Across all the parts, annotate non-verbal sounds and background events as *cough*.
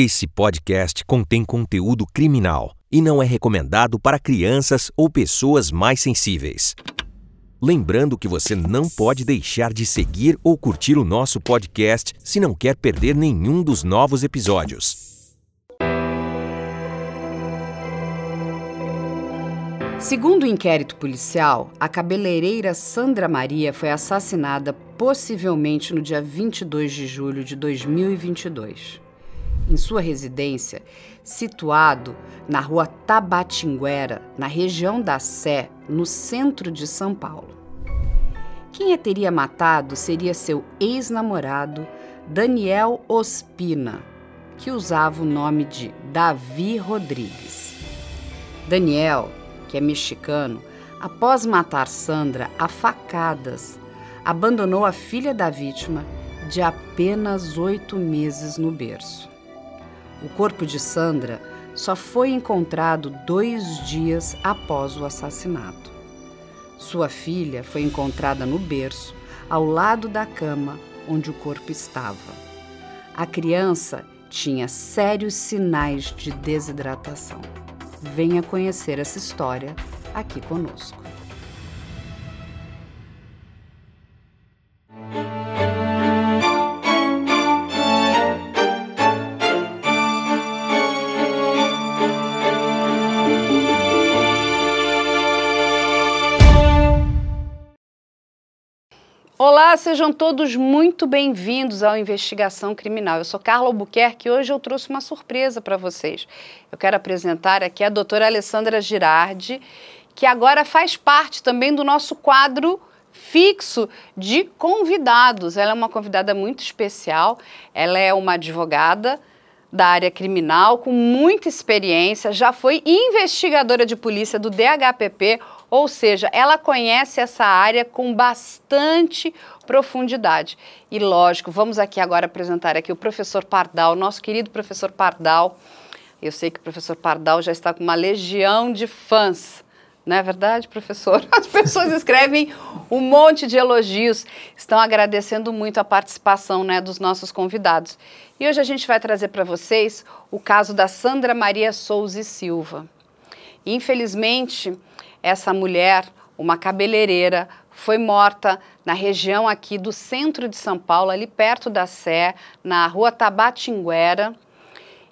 Esse podcast contém conteúdo criminal e não é recomendado para crianças ou pessoas mais sensíveis. Lembrando que você não pode deixar de seguir ou curtir o nosso podcast se não quer perder nenhum dos novos episódios. Segundo o inquérito policial, a cabeleireira Sandra Maria foi assassinada possivelmente no dia 22 de julho de 2022 em sua residência, situado na rua Tabatinguera, na região da Sé, no centro de São Paulo. Quem a teria matado seria seu ex-namorado, Daniel Ospina, que usava o nome de Davi Rodrigues. Daniel, que é mexicano, após matar Sandra a facadas, abandonou a filha da vítima de apenas oito meses no berço. O corpo de Sandra só foi encontrado dois dias após o assassinato. Sua filha foi encontrada no berço, ao lado da cama onde o corpo estava. A criança tinha sérios sinais de desidratação. Venha conhecer essa história aqui conosco. Olá, sejam todos muito bem-vindos ao Investigação Criminal. Eu sou Carla Albuquerque e hoje eu trouxe uma surpresa para vocês. Eu quero apresentar aqui a doutora Alessandra Girardi, que agora faz parte também do nosso quadro fixo de convidados. Ela é uma convidada muito especial, ela é uma advogada da área criminal com muita experiência, já foi investigadora de polícia do DHPP, ou seja, ela conhece essa área com bastante profundidade. E lógico, vamos aqui agora apresentar aqui o professor Pardal, nosso querido professor Pardal. Eu sei que o professor Pardal já está com uma legião de fãs. Não é verdade, professor? *laughs* As pessoas escrevem um monte de elogios, estão agradecendo muito a participação né, dos nossos convidados. E hoje a gente vai trazer para vocês o caso da Sandra Maria Souza e Silva. Infelizmente, essa mulher, uma cabeleireira, foi morta na região aqui do centro de São Paulo, ali perto da Sé, na rua Tabatinguera.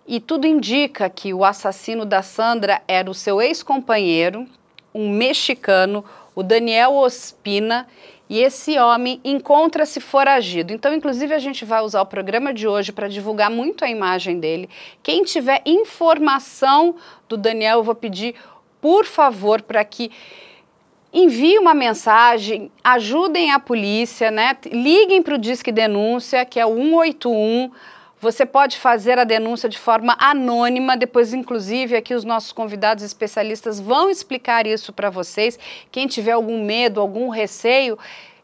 E tudo indica que o assassino da Sandra era o seu ex-companheiro, um mexicano, o Daniel Ospina, e esse homem encontra-se foragido. Então, inclusive, a gente vai usar o programa de hoje para divulgar muito a imagem dele. Quem tiver informação do Daniel, eu vou pedir por favor, para que envie uma mensagem, ajudem a polícia, né? Liguem para o Disque Denúncia, que é o 181. Você pode fazer a denúncia de forma anônima, depois, inclusive, aqui os nossos convidados especialistas vão explicar isso para vocês. Quem tiver algum medo, algum receio,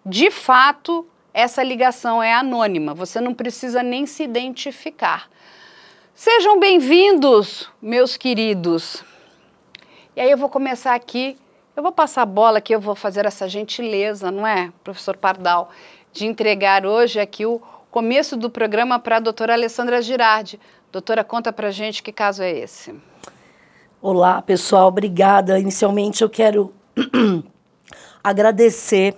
de fato, essa ligação é anônima, você não precisa nem se identificar. Sejam bem-vindos, meus queridos. E aí eu vou começar aqui, eu vou passar a bola aqui, eu vou fazer essa gentileza, não é, professor Pardal, de entregar hoje aqui o começo do programa para a doutora Alessandra Girardi. Doutora, conta para gente que caso é esse. Olá, pessoal, obrigada. Inicialmente eu quero *clears throat* agradecer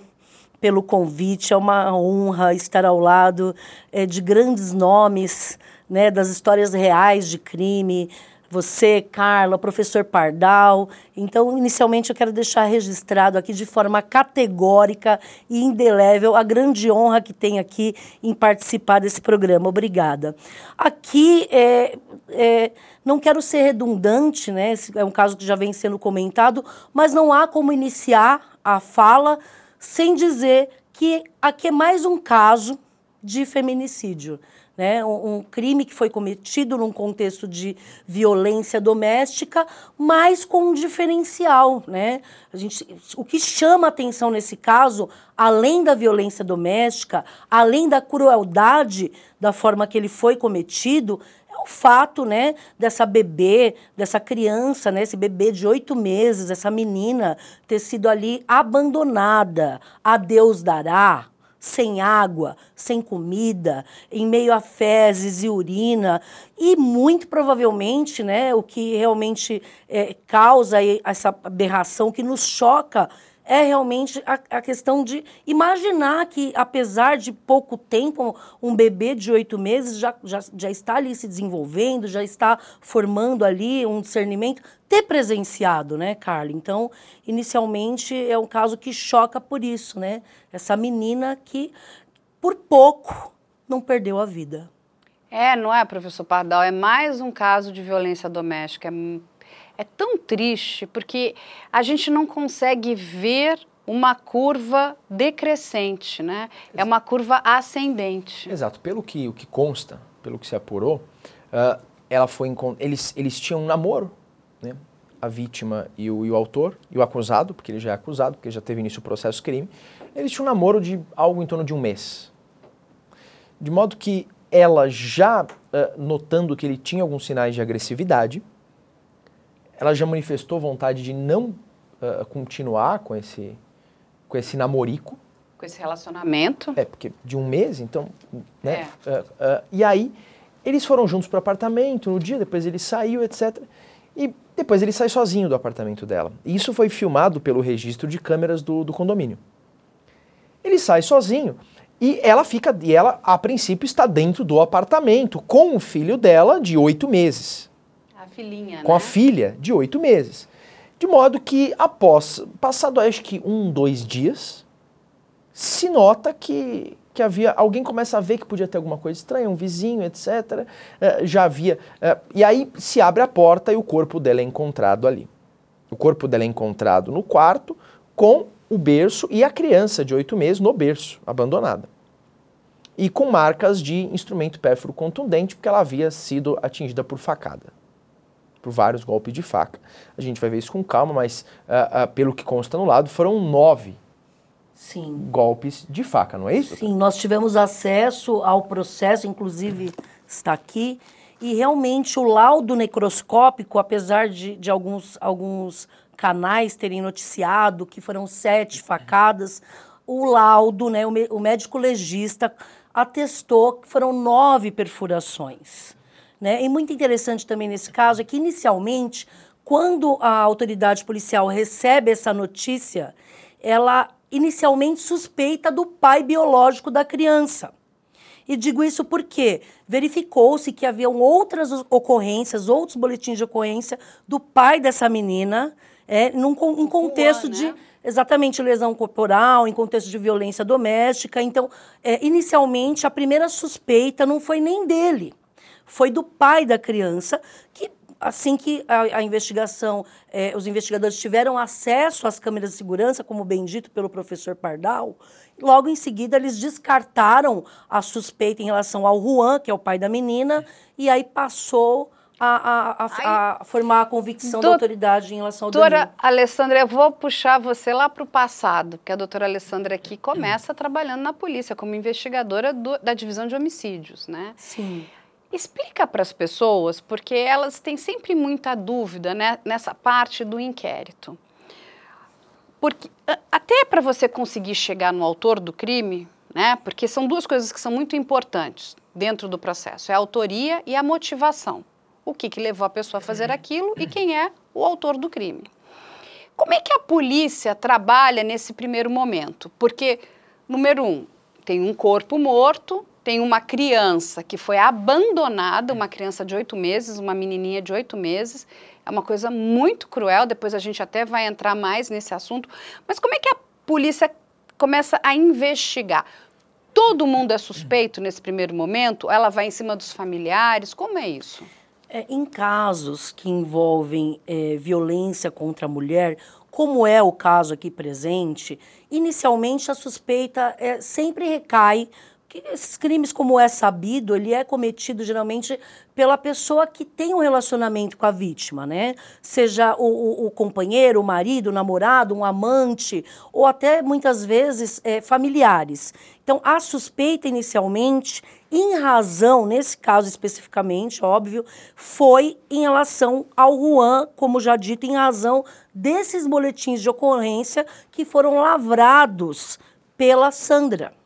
pelo convite, é uma honra estar ao lado é, de grandes nomes, né, das histórias reais de crime, você, Carla, professor Pardal. Então, inicialmente, eu quero deixar registrado aqui de forma categórica e indelével a grande honra que tem aqui em participar desse programa. Obrigada. Aqui, é, é, não quero ser redundante, né? Esse é um caso que já vem sendo comentado, mas não há como iniciar a fala sem dizer que aqui é mais um caso de feminicídio né? Um, crime que foi cometido num contexto de violência doméstica, mas com um diferencial. Né? A gente, o que chama atenção nesse caso, além da violência doméstica, além da crueldade da forma que ele foi cometido, é o fato né, dessa bebê, dessa criança, né, esse bebê de oito meses, essa menina, ter sido ali abandonada. A Deus dará sem água, sem comida, em meio a fezes e urina. E muito provavelmente, né, o que realmente é, causa essa aberração que nos choca é realmente a, a, questão de imaginar que, apesar de pouco tempo, um bebê de oito meses já, já, já está ali se desenvolvendo, já está formando ali um discernimento, ter presenciado, né, Carla? Então, inicialmente, é um caso que choca por isso, né? Essa menina que, por pouco, não perdeu a vida. É, não é, professor Pardal? É mais um caso de violência doméstica. É é tão triste porque a gente não consegue ver uma curva decrescente, né? É uma curva ascendente. Exato. Pelo que o que consta, pelo que se apurou, uh, ela foi eles eles tinham um namoro, né? A vítima e o, e o autor e o acusado, porque ele já é acusado, porque já teve início o processo crime, eles tinham um namoro de algo em torno de um mês. De modo que ela já uh, notando que ele tinha alguns sinais de agressividade, ela já manifestou vontade de não uh, continuar com esse, com esse namorico. Com esse relacionamento. É, porque de um mês, então, né? É. Uh, uh, e aí, eles foram juntos para o apartamento no dia, depois ele saiu, etc. E depois ele sai sozinho do apartamento dela. E isso foi filmado pelo registro de câmeras do, do condomínio. Ele sai sozinho e ela fica, e ela, a princípio, está dentro do apartamento com o filho dela de oito meses filhinha, com né? a filha de oito meses. De modo que, após, passado acho que um, dois dias, se nota que, que havia. Alguém começa a ver que podia ter alguma coisa estranha, um vizinho, etc. Uh, eh, já havia. Uh, e aí se abre a porta e o corpo dela é encontrado ali. O corpo dela é encontrado no quarto com o berço e a criança de oito meses no berço, abandonada. E com marcas de instrumento pérfuro contundente, porque ela havia sido atingida por facada por vários golpes de faca. A gente vai ver isso com calma, mas uh, uh, pelo que consta no lado, foram nove Sim. golpes de faca, não é isso? Sim, nós tivemos acesso ao processo, inclusive está aqui, e realmente o laudo necroscópico, apesar de, de alguns, alguns canais terem noticiado que foram sete facadas, o laudo, né, o, o médico legista atestou que foram nove perfurações. Né? E muito interessante também nesse caso é que, inicialmente, quando a autoridade policial recebe essa notícia, ela inicialmente suspeita do pai biológico da criança. E digo isso porque verificou-se que haviam outras ocorrências, outros boletins de ocorrência do pai dessa menina, é, num, em contexto de né? exatamente lesão corporal, em contexto de violência doméstica. Então, é, inicialmente, a primeira suspeita não foi nem dele foi do pai da criança, que assim que a, a investigação, eh, os investigadores tiveram acesso às câmeras de segurança, como bem dito pelo professor Pardal, logo em seguida eles descartaram a suspeita em relação ao Juan, que é o pai da menina, e aí passou a, a, a, formar a convicção da autoridade em relação ao Doutora Danilo. Alessandra, eu vou puxar você lá para o passado, porque a doutora Alessandra aqui começa trabalhando na polícia como investigadora do, da divisão de homicídios, né? Sim. Explica para as pessoas, porque elas têm sempre muita dúvida né, nessa parte do inquérito. Porque até para você conseguir chegar no autor do crime, né, porque são duas coisas que são muito importantes dentro do processo, é a autoria e a motivação. O que, que levou a pessoa a fazer aquilo e quem é o autor do crime. Como é que a polícia trabalha nesse primeiro momento? Porque, número um, tem um corpo morto, tem uma criança que foi abandonada, uma criança de oito meses, uma menininha de oito meses. É uma coisa muito cruel, depois a gente até vai entrar mais nesse assunto. Mas como é que a polícia começa a investigar? Todo mundo é suspeito nesse primeiro momento? Ela vai em cima dos familiares? Como é isso? É, em casos que envolvem é, violência contra a mulher, como é o caso aqui presente, inicialmente a suspeita é, sempre recai que esses crimes, como é sabido, ele é cometido geralmente pela pessoa que tem um relacionamento com a vítima, né? Seja o, o, o companheiro, o marido, o namorado, um amante, ou até muitas vezes é, familiares. Então, a suspeita inicialmente, em razão, nesse caso especificamente, óbvio, foi em relação ao Juan, como já dito, em razão desses boletins de ocorrência que foram lavrados pela Sandra.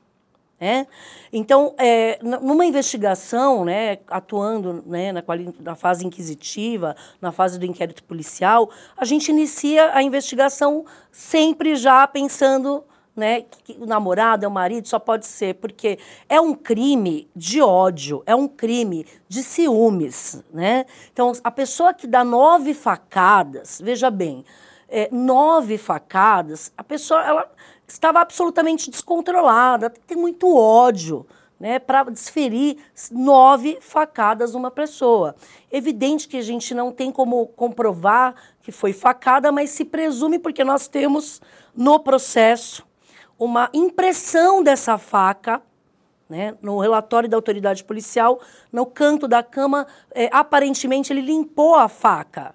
Né? Então, é, numa investigação, né, atuando né, na, na, fase inquisitiva, na fase do inquérito policial, a gente inicia a investigação sempre já pensando né, que o namorado é o marido, só pode ser, porque é um crime de ódio, é um crime de ciúmes. Né? Então, a pessoa que dá nove facadas, veja bem, é, nove facadas, a pessoa ela estava absolutamente descontrolada, tem muito ódio. Né, para desferir nove facadas numa pessoa. Evidente que a gente não tem como comprovar que foi facada, mas se presume porque nós temos no processo uma impressão dessa faca, né, no relatório da autoridade policial, no canto da cama, é, aparentemente ele limpou a faca.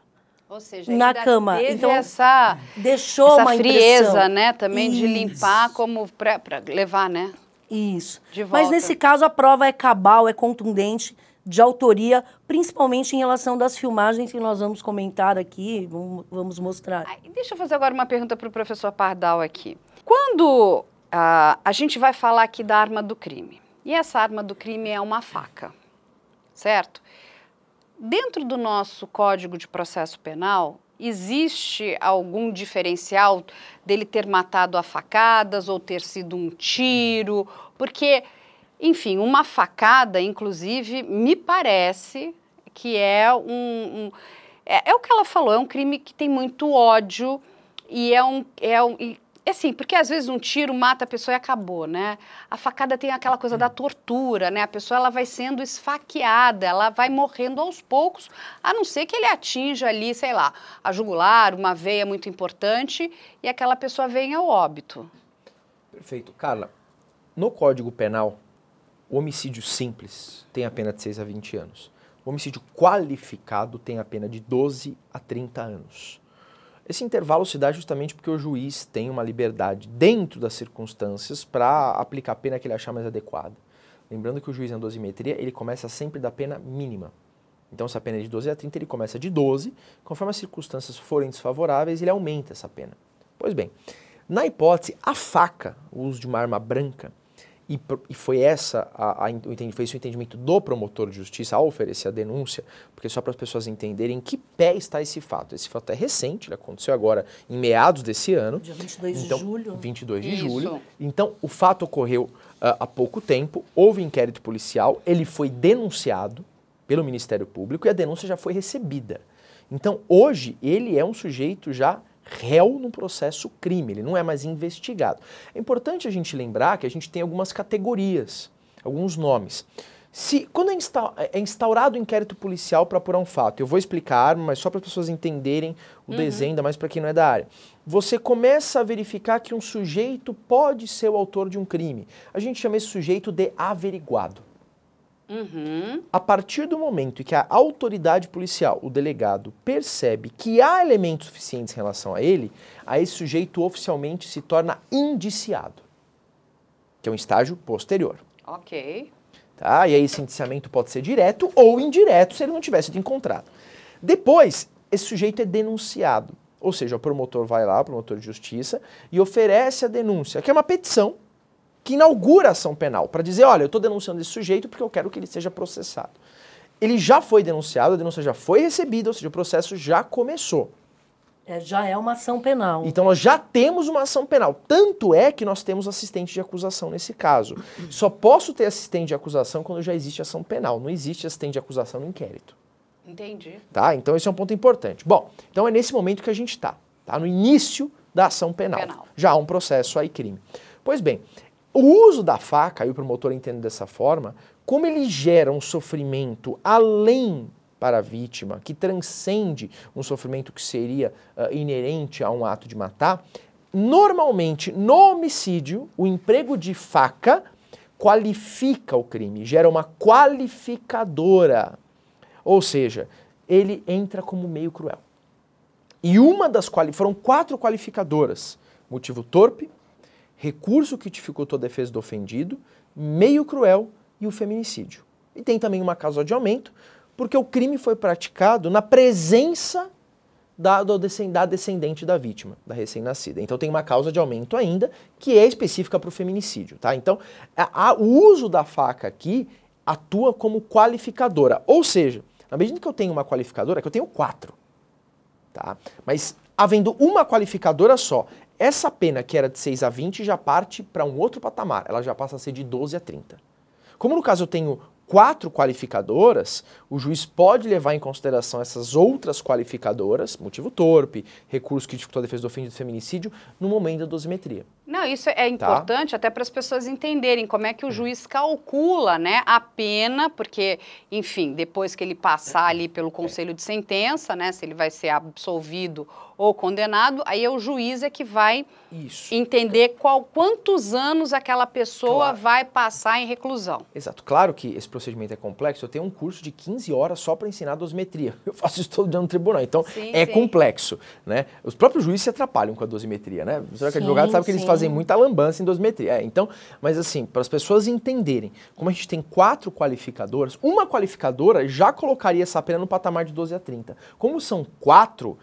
Ou seja, na cama. Então essa, deixou essa uma frieza, impressão. né, também Isso. de limpar como para levar, né? Isso. Mas nesse caso a prova é cabal, é contundente, de autoria, principalmente em relação das filmagens que nós vamos comentar aqui, vamos, mostrar. Deixa eu fazer agora uma pergunta para o professor Pardal aqui. Quando ah, a gente vai falar aqui da arma do crime, e essa arma do crime é uma faca, certo? Dentro do nosso Código de Processo Penal, existe algum diferencial dele ter matado a facadas ou ter sido um tiro? Porque, enfim, uma facada, inclusive, me parece que é um. um é, é, o que ela falou, é um crime que tem muito ódio e é um. É um e, assim, porque às vezes um tiro mata a pessoa e acabou, né? A facada tem aquela coisa da tortura, né? A pessoa ela vai sendo esfaqueada, ela vai morrendo aos poucos, a não ser que ele atinja ali, sei lá, a jugular, uma veia muito importante e aquela pessoa venha ao óbito. Perfeito. Carla, no Código Penal, o homicídio simples tem a pena de 6 a 20 anos. O homicídio qualificado tem a pena de 12 a 30 anos. Esse intervalo se dá justamente porque o juiz tem uma liberdade dentro das circunstâncias para aplicar a pena que ele achar mais adequada. Lembrando que o juiz na dosimetria, ele começa sempre da pena mínima. Então, se a pena é de 12 a 30, ele começa de 12. Conforme as circunstâncias forem desfavoráveis, ele aumenta essa pena. Pois bem, na hipótese, a faca, o uso de uma arma branca, e, e foi essa a, a, foi esse o entendimento do promotor de justiça ao oferecer a denúncia, porque só para as pessoas entenderem em que pé está esse fato. Esse fato é recente, ele aconteceu agora em meados desse ano. Dia 22 então, de julho. 22 de Isso. julho. Então, o fato ocorreu uh, há pouco tempo, houve inquérito policial, ele foi denunciado pelo Ministério Público e a denúncia já foi recebida. Então, hoje, ele é um sujeito já réu no processo crime, ele não é mais investigado. É importante a gente lembrar que a gente tem algumas categorias, alguns nomes. Se, quando é, insta, é instaurado o inquérito policial para apurar um fato, eu vou explicar a arma, mas só para as pessoas entenderem o uhum. desenho, ainda mais para quem não é da área. Você começa a verificar que um sujeito pode ser o autor de um crime. A gente chama esse sujeito de averiguado. Uhum. A partir do momento em que a autoridade policial, o delegado, percebe que há elementos suficientes em relação a ele, aí esse sujeito oficialmente se torna indiciado, que é um estágio posterior. Ok. Tá? E aí esse indiciamento pode ser direto ou indireto se ele não tivesse sido encontrado. Depois, esse sujeito é denunciado. Ou seja, o promotor vai lá, o promotor de justiça, e oferece a denúncia, que é uma petição que inaugura a ação penal, para dizer, olha, eu estou denunciando esse sujeito porque eu quero que ele seja processado. Ele já foi denunciado, a denúncia já foi recebida, ou seja, o processo já começou. É, já é uma ação penal. Então nós já temos uma ação penal. Tanto é que nós temos assistente de acusação nesse caso. Só posso ter assistente de acusação quando já existe ação penal. Não existe assistente de acusação no inquérito. Entendi. Tá? Então esse é um ponto importante. Bom, então é nesse momento que a gente está. Tá? No início da ação penal. Penal. Já há um processo aí crime. Pois bem, o uso da faca, e o promotor entende dessa forma, como ele gera um sofrimento além para a vítima, que transcende um sofrimento que seria uh, inerente a um ato de matar, normalmente no homicídio, o emprego de faca qualifica o crime, gera uma qualificadora. Ou seja, ele entra como meio cruel. E uma das foram quatro qualificadoras: motivo torpe, recurso que dificultou a defesa do ofendido, meio cruel e o feminicídio. E tem também uma causa de aumento, porque o crime foi praticado na presença da, da descendente da vítima, da recém-nascida. Então tem uma causa de aumento ainda, que é específica para o feminicídio, tá? Então, a, a, o uso da faca aqui atua como qualificadora. Ou seja, na medida que eu tenho uma qualificadora, que eu tenho quatro, tá? Mas havendo uma qualificadora só, essa pena que era de 6 a 20 já parte para um outro patamar, ela já passa a ser de 12 a 30. Como no caso eu tenho quatro qualificadoras, o juiz pode levar em consideração essas outras qualificadoras, motivo torpe, recurso que dificultou a defesa do ofendido de feminicídio, no momento da dosimetria. Não, isso é tá? importante tá? até para as pessoas entenderem como é que o juiz calcula né, a pena, porque, enfim, depois que ele passar ali pelo conselho de sentença, né, se ele vai ser absolvido ou condenado, aí é o juiz é que vai Isso. entender qual, quantos anos aquela pessoa claro. vai passar em reclusão. Exato. Claro que esse procedimento é complexo. Eu tenho um curso de 15 horas só para ensinar dosimetria. *laughs* Eu faço isso todo dia no tribunal. Então, sim, é sim. complexo. Né? Os próprios juízes se atrapalham com a dosimetria. Né? Você que é advogado sabe que eles fazem muita lambança em dosimetria. É, então, mas assim, para as pessoas entenderem, como a gente tem quatro qualificadoras, uma qualificadora já colocaria essa pena no patamar de 12 a 30. Como são quatro,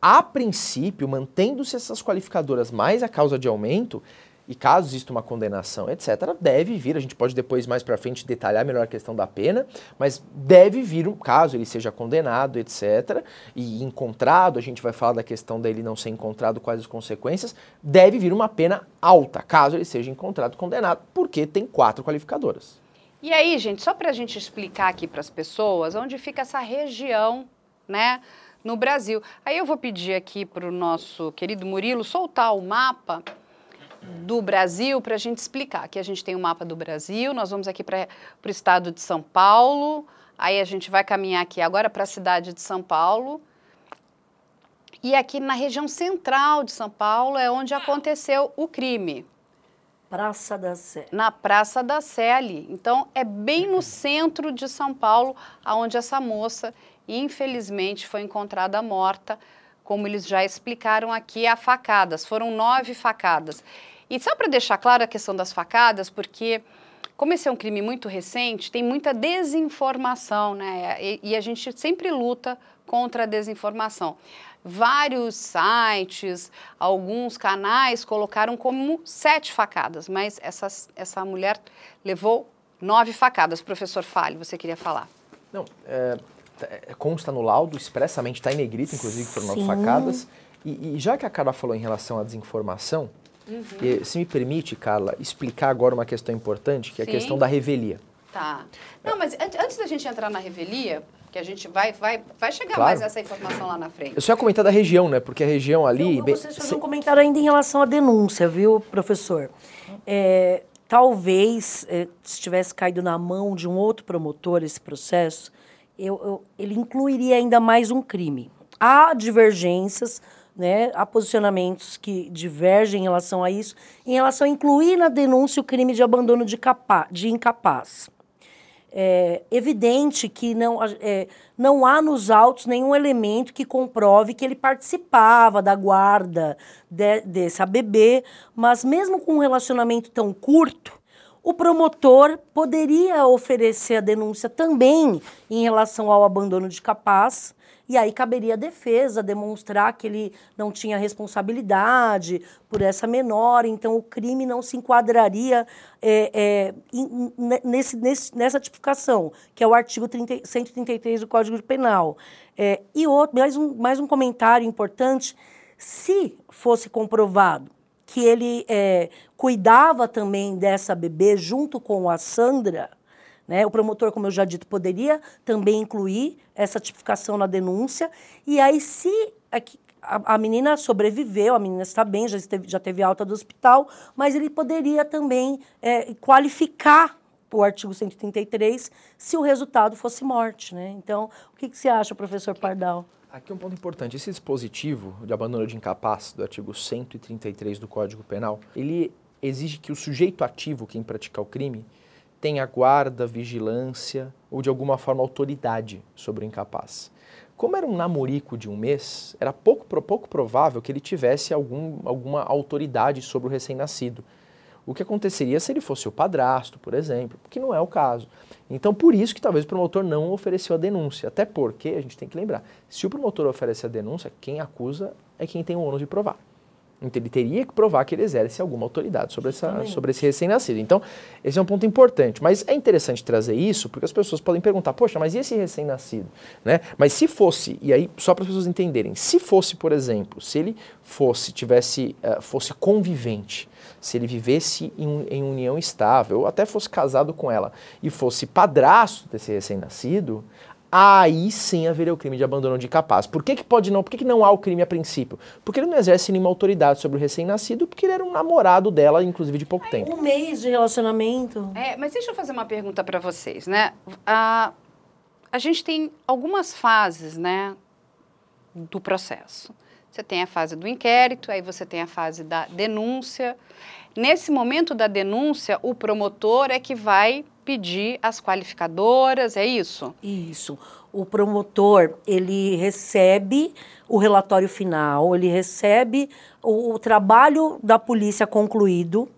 a princípio, mantendo-se essas qualificadoras mais a causa de aumento, e caso exista uma condenação, etc., deve vir, a gente pode depois mais para frente detalhar melhor a questão da pena, mas deve vir, caso ele seja condenado, etc., e encontrado, a gente vai falar da questão dele não ser encontrado, quais as consequências, deve vir uma pena alta, caso ele seja encontrado condenado, porque tem quatro qualificadoras. E aí, gente, só para a gente explicar aqui para as pessoas onde fica essa região, né? no Brasil. Aí eu vou pedir aqui para o nosso querido Murilo soltar o mapa do Brasil para a gente explicar. Aqui a gente tem o mapa do Brasil, nós vamos aqui para o estado de São Paulo, aí a gente vai caminhar aqui agora para a cidade de São Paulo. E aqui na região central de São Paulo é onde aconteceu o crime. Praça da Sé. Na Praça da Sé ali. Então é bem no *laughs* centro de São Paulo, aonde essa moça infelizmente foi encontrada morta, como eles já explicaram aqui, a facadas. Foram nove facadas. E só para deixar claro a questão das facadas, porque como esse é um crime muito recente, tem muita desinformação, né? E, e, a gente sempre luta contra a desinformação. Vários sites, alguns canais colocaram como sete facadas, mas essa, essa mulher levou nove facadas. Professor Fale, você queria falar? Não, é, é, consta no laudo, expressamente está em negrito, inclusive, por nove facadas. E, e, já que a Carla falou em relação à desinformação, uhum. e, se me permite, Carla, explicar agora uma questão importante, que é a questão da revelia. Tá. Não, mas antes da gente entrar na revelia, que a gente vai, vai, vai chegar claro. mais essa informação lá na frente. Eu só ia comentar da região, né? Porque a região ali... Eu, eu vocês fazer um comentário ainda em relação à denúncia, viu, professor? É, talvez é, se tivesse caído na mão de um outro promotor esse processo, eu, eu, ele incluiria ainda mais um crime. Há divergências, né, há posicionamentos que divergem em relação a isso, em relação a incluir na denúncia o crime de abandono de, capa, de incapaz. É evidente que não, é, não há nos autos nenhum elemento que comprove que ele participava da guarda de, desse bebê, mas mesmo com um relacionamento tão curto, o promotor poderia oferecer a denúncia também em relação ao abandono de capaz, e aí caberia a defesa demonstrar que ele não tinha responsabilidade por essa menor, então o crime não se enquadraria é, é, nesse, nesse, nessa tipificação, que é o artigo 30, 133 do Código Penal. É, e outro, mais um, mais um comentário importante: se fosse comprovado que ele é, cuidava também dessa bebê junto com a Sandra. Né? O promotor, como eu já dito, poderia também incluir essa tipificação na denúncia. E aí, se a, a menina sobreviveu, a menina está bem, já, esteve, já teve alta do hospital, mas ele poderia também é, qualificar o artigo 133 se o resultado fosse morte. Né? Então, o que, que você acha, professor Pardal? Aqui um ponto importante, esse dispositivo de abandono de incapaz do artigo 133 do Código Penal, ele exige que o sujeito ativo, quem praticar o crime, tenha guarda, vigilância ou de alguma forma autoridade sobre o incapaz. Como era um namorico de um mês, era pouco, pouco provável que ele tivesse algum, alguma autoridade sobre o recém-nascido. o que aconteceria se ele fosse o padrasto, por exemplo, que não é o caso. Então, por isso que talvez o promotor não ofereceu a denúncia. Até porque, a gente tem que lembrar, se o promotor oferece a denúncia, quem acusa é quem tem o ônus de provar. Então ele teria que provar que ele exerce alguma autoridade sobre, essa, sobre esse recém-nascido. Então, esse é um ponto importante. Mas é interessante trazer isso, porque as pessoas podem perguntar, poxa, mas e esse recém-nascido? Né? Mas se fosse, e aí só para as pessoas entenderem, se fosse, por exemplo, se ele fosse, tivesse, uh, fosse convivente, se ele vivesse em, em união estável, ou até fosse casado com ela, e fosse padrasto desse recém-nascido, aí sim haveria o crime de abandono de capaz. Por que, que pode não? Por que, que não há o crime a princípio? Porque ele não exerce nenhuma autoridade sobre o recém-nascido, porque ele era um namorado dela, inclusive de pouco tempo. Um mês de relacionamento. É, mas deixa eu fazer uma pergunta para vocês, né? A, a gente tem algumas fases, né, do processo. Você tem a fase do inquérito, aí você tem a fase da denúncia. Nesse momento da denúncia, o promotor é que vai pedir as qualificadoras, é isso? Isso. O promotor, ele recebe o relatório final, ele recebe o, o trabalho da polícia concluído,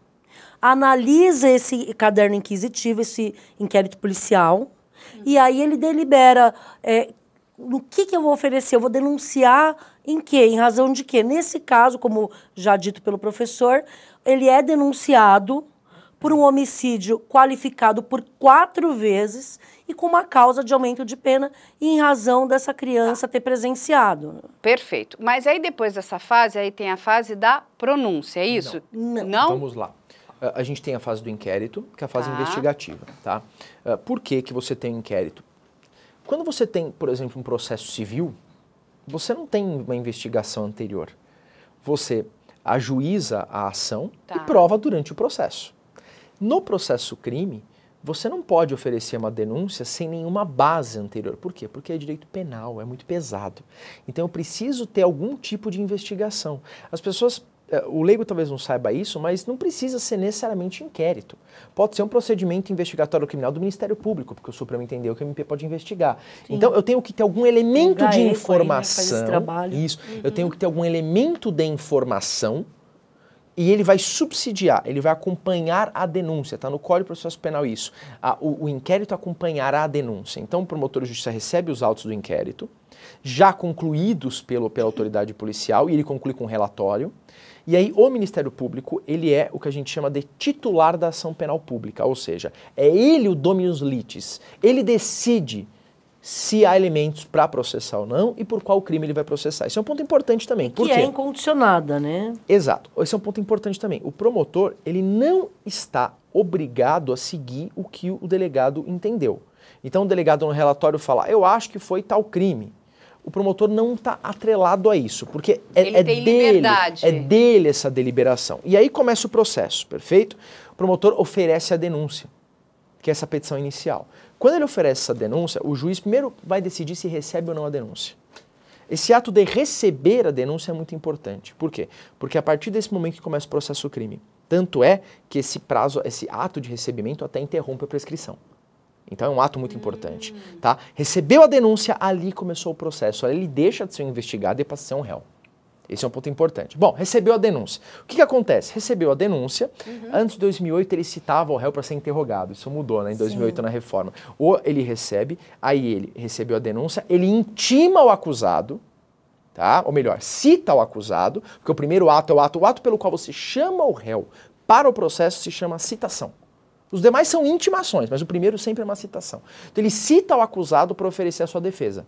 analisa esse caderno inquisitivo, esse inquérito policial, uhum. e aí ele delibera é, no que, que eu vou oferecer, eu vou denunciar em quê? Em razão de quê? Nesse caso, como já dito pelo professor, ele é denunciado por um homicídio qualificado por quatro vezes e com uma causa de aumento de pena em razão dessa criança ter presenciado. Perfeito. Mas aí depois dessa fase, aí tem a fase da pronúncia, é isso? Não. Não? Vamos lá. A gente tem a fase do inquérito, que é a fase tá. investigativa, tá? Por que, que você tem inquérito? Quando você tem, por exemplo, um processo civil, você não tem uma investigação anterior. Você ajuiza a ação tá. e prova durante o processo. No processo crime, você não pode oferecer uma denúncia sem nenhuma base anterior. Por quê? Porque é direito penal, é muito pesado. Então eu preciso ter algum tipo de investigação. As pessoas eh, o leigo talvez não saiba isso, mas não precisa ser necessariamente inquérito. Pode ser um procedimento investigatório criminal do Ministério Público, porque o Supremo entendeu que o MP pode investigar. Sim. Então eu tenho que ter algum elemento de informação. Aí, né, isso. Uhum. Eu tenho que ter algum elemento de informação e ele vai subsidiar, ele vai acompanhar a denúncia, está no Código de Processo Penal isso. o, o, inquérito acompanhará a denúncia. Então o promotor de justiça recebe os autos do inquérito, já concluídos pelo, pela autoridade policial, e ele conclui com um relatório. E aí o Ministério Público, ele é o que a gente chama de titular da ação penal pública, ou seja, é ele o dominus litis. Ele decide se há elementos para processar ou não e por qual crime ele vai processar. Isso é um ponto importante também. Por que quê? é incondicionada, né? Exato. Esse é um ponto importante também. O promotor, ele não está obrigado a seguir o que o delegado entendeu. Então o delegado no relatório fala, eu acho que foi tal crime. O promotor não está atrelado a isso, porque é, é dele, liberdade. é dele essa deliberação. E aí começa o processo, perfeito? O promotor oferece a denúncia, que é essa petição inicial. Quando ele oferece essa denúncia, o juiz primeiro vai decidir se recebe ou não a denúncia. Esse ato de receber a denúncia é muito importante. Por quê? Porque a partir desse momento que começa o processo crime. Tanto é que esse prazo, esse ato de recebimento até interrompe a prescrição. Então é um ato muito importante, tá? Recebeu a denúncia, ali começou o processo. Ali ele deixa de ser um investigado e passa a ser um réu. Esse é um ponto importante. Bom, recebeu a denúncia. O que, que acontece? Recebeu a denúncia. Uhum. Antes de 2008, ele citava o réu para ser interrogado. Isso mudou, né? Em 2008, Sim. na reforma. Ou ele recebe, aí ele recebeu a denúncia, ele intima o acusado, tá? Ou melhor, cita o acusado, porque o primeiro ato é o ato, o ato pelo qual você chama o réu para o processo se chama citação. Os demais são intimações, mas o primeiro sempre é uma citação. Então ele cita o acusado para oferecer a sua defesa.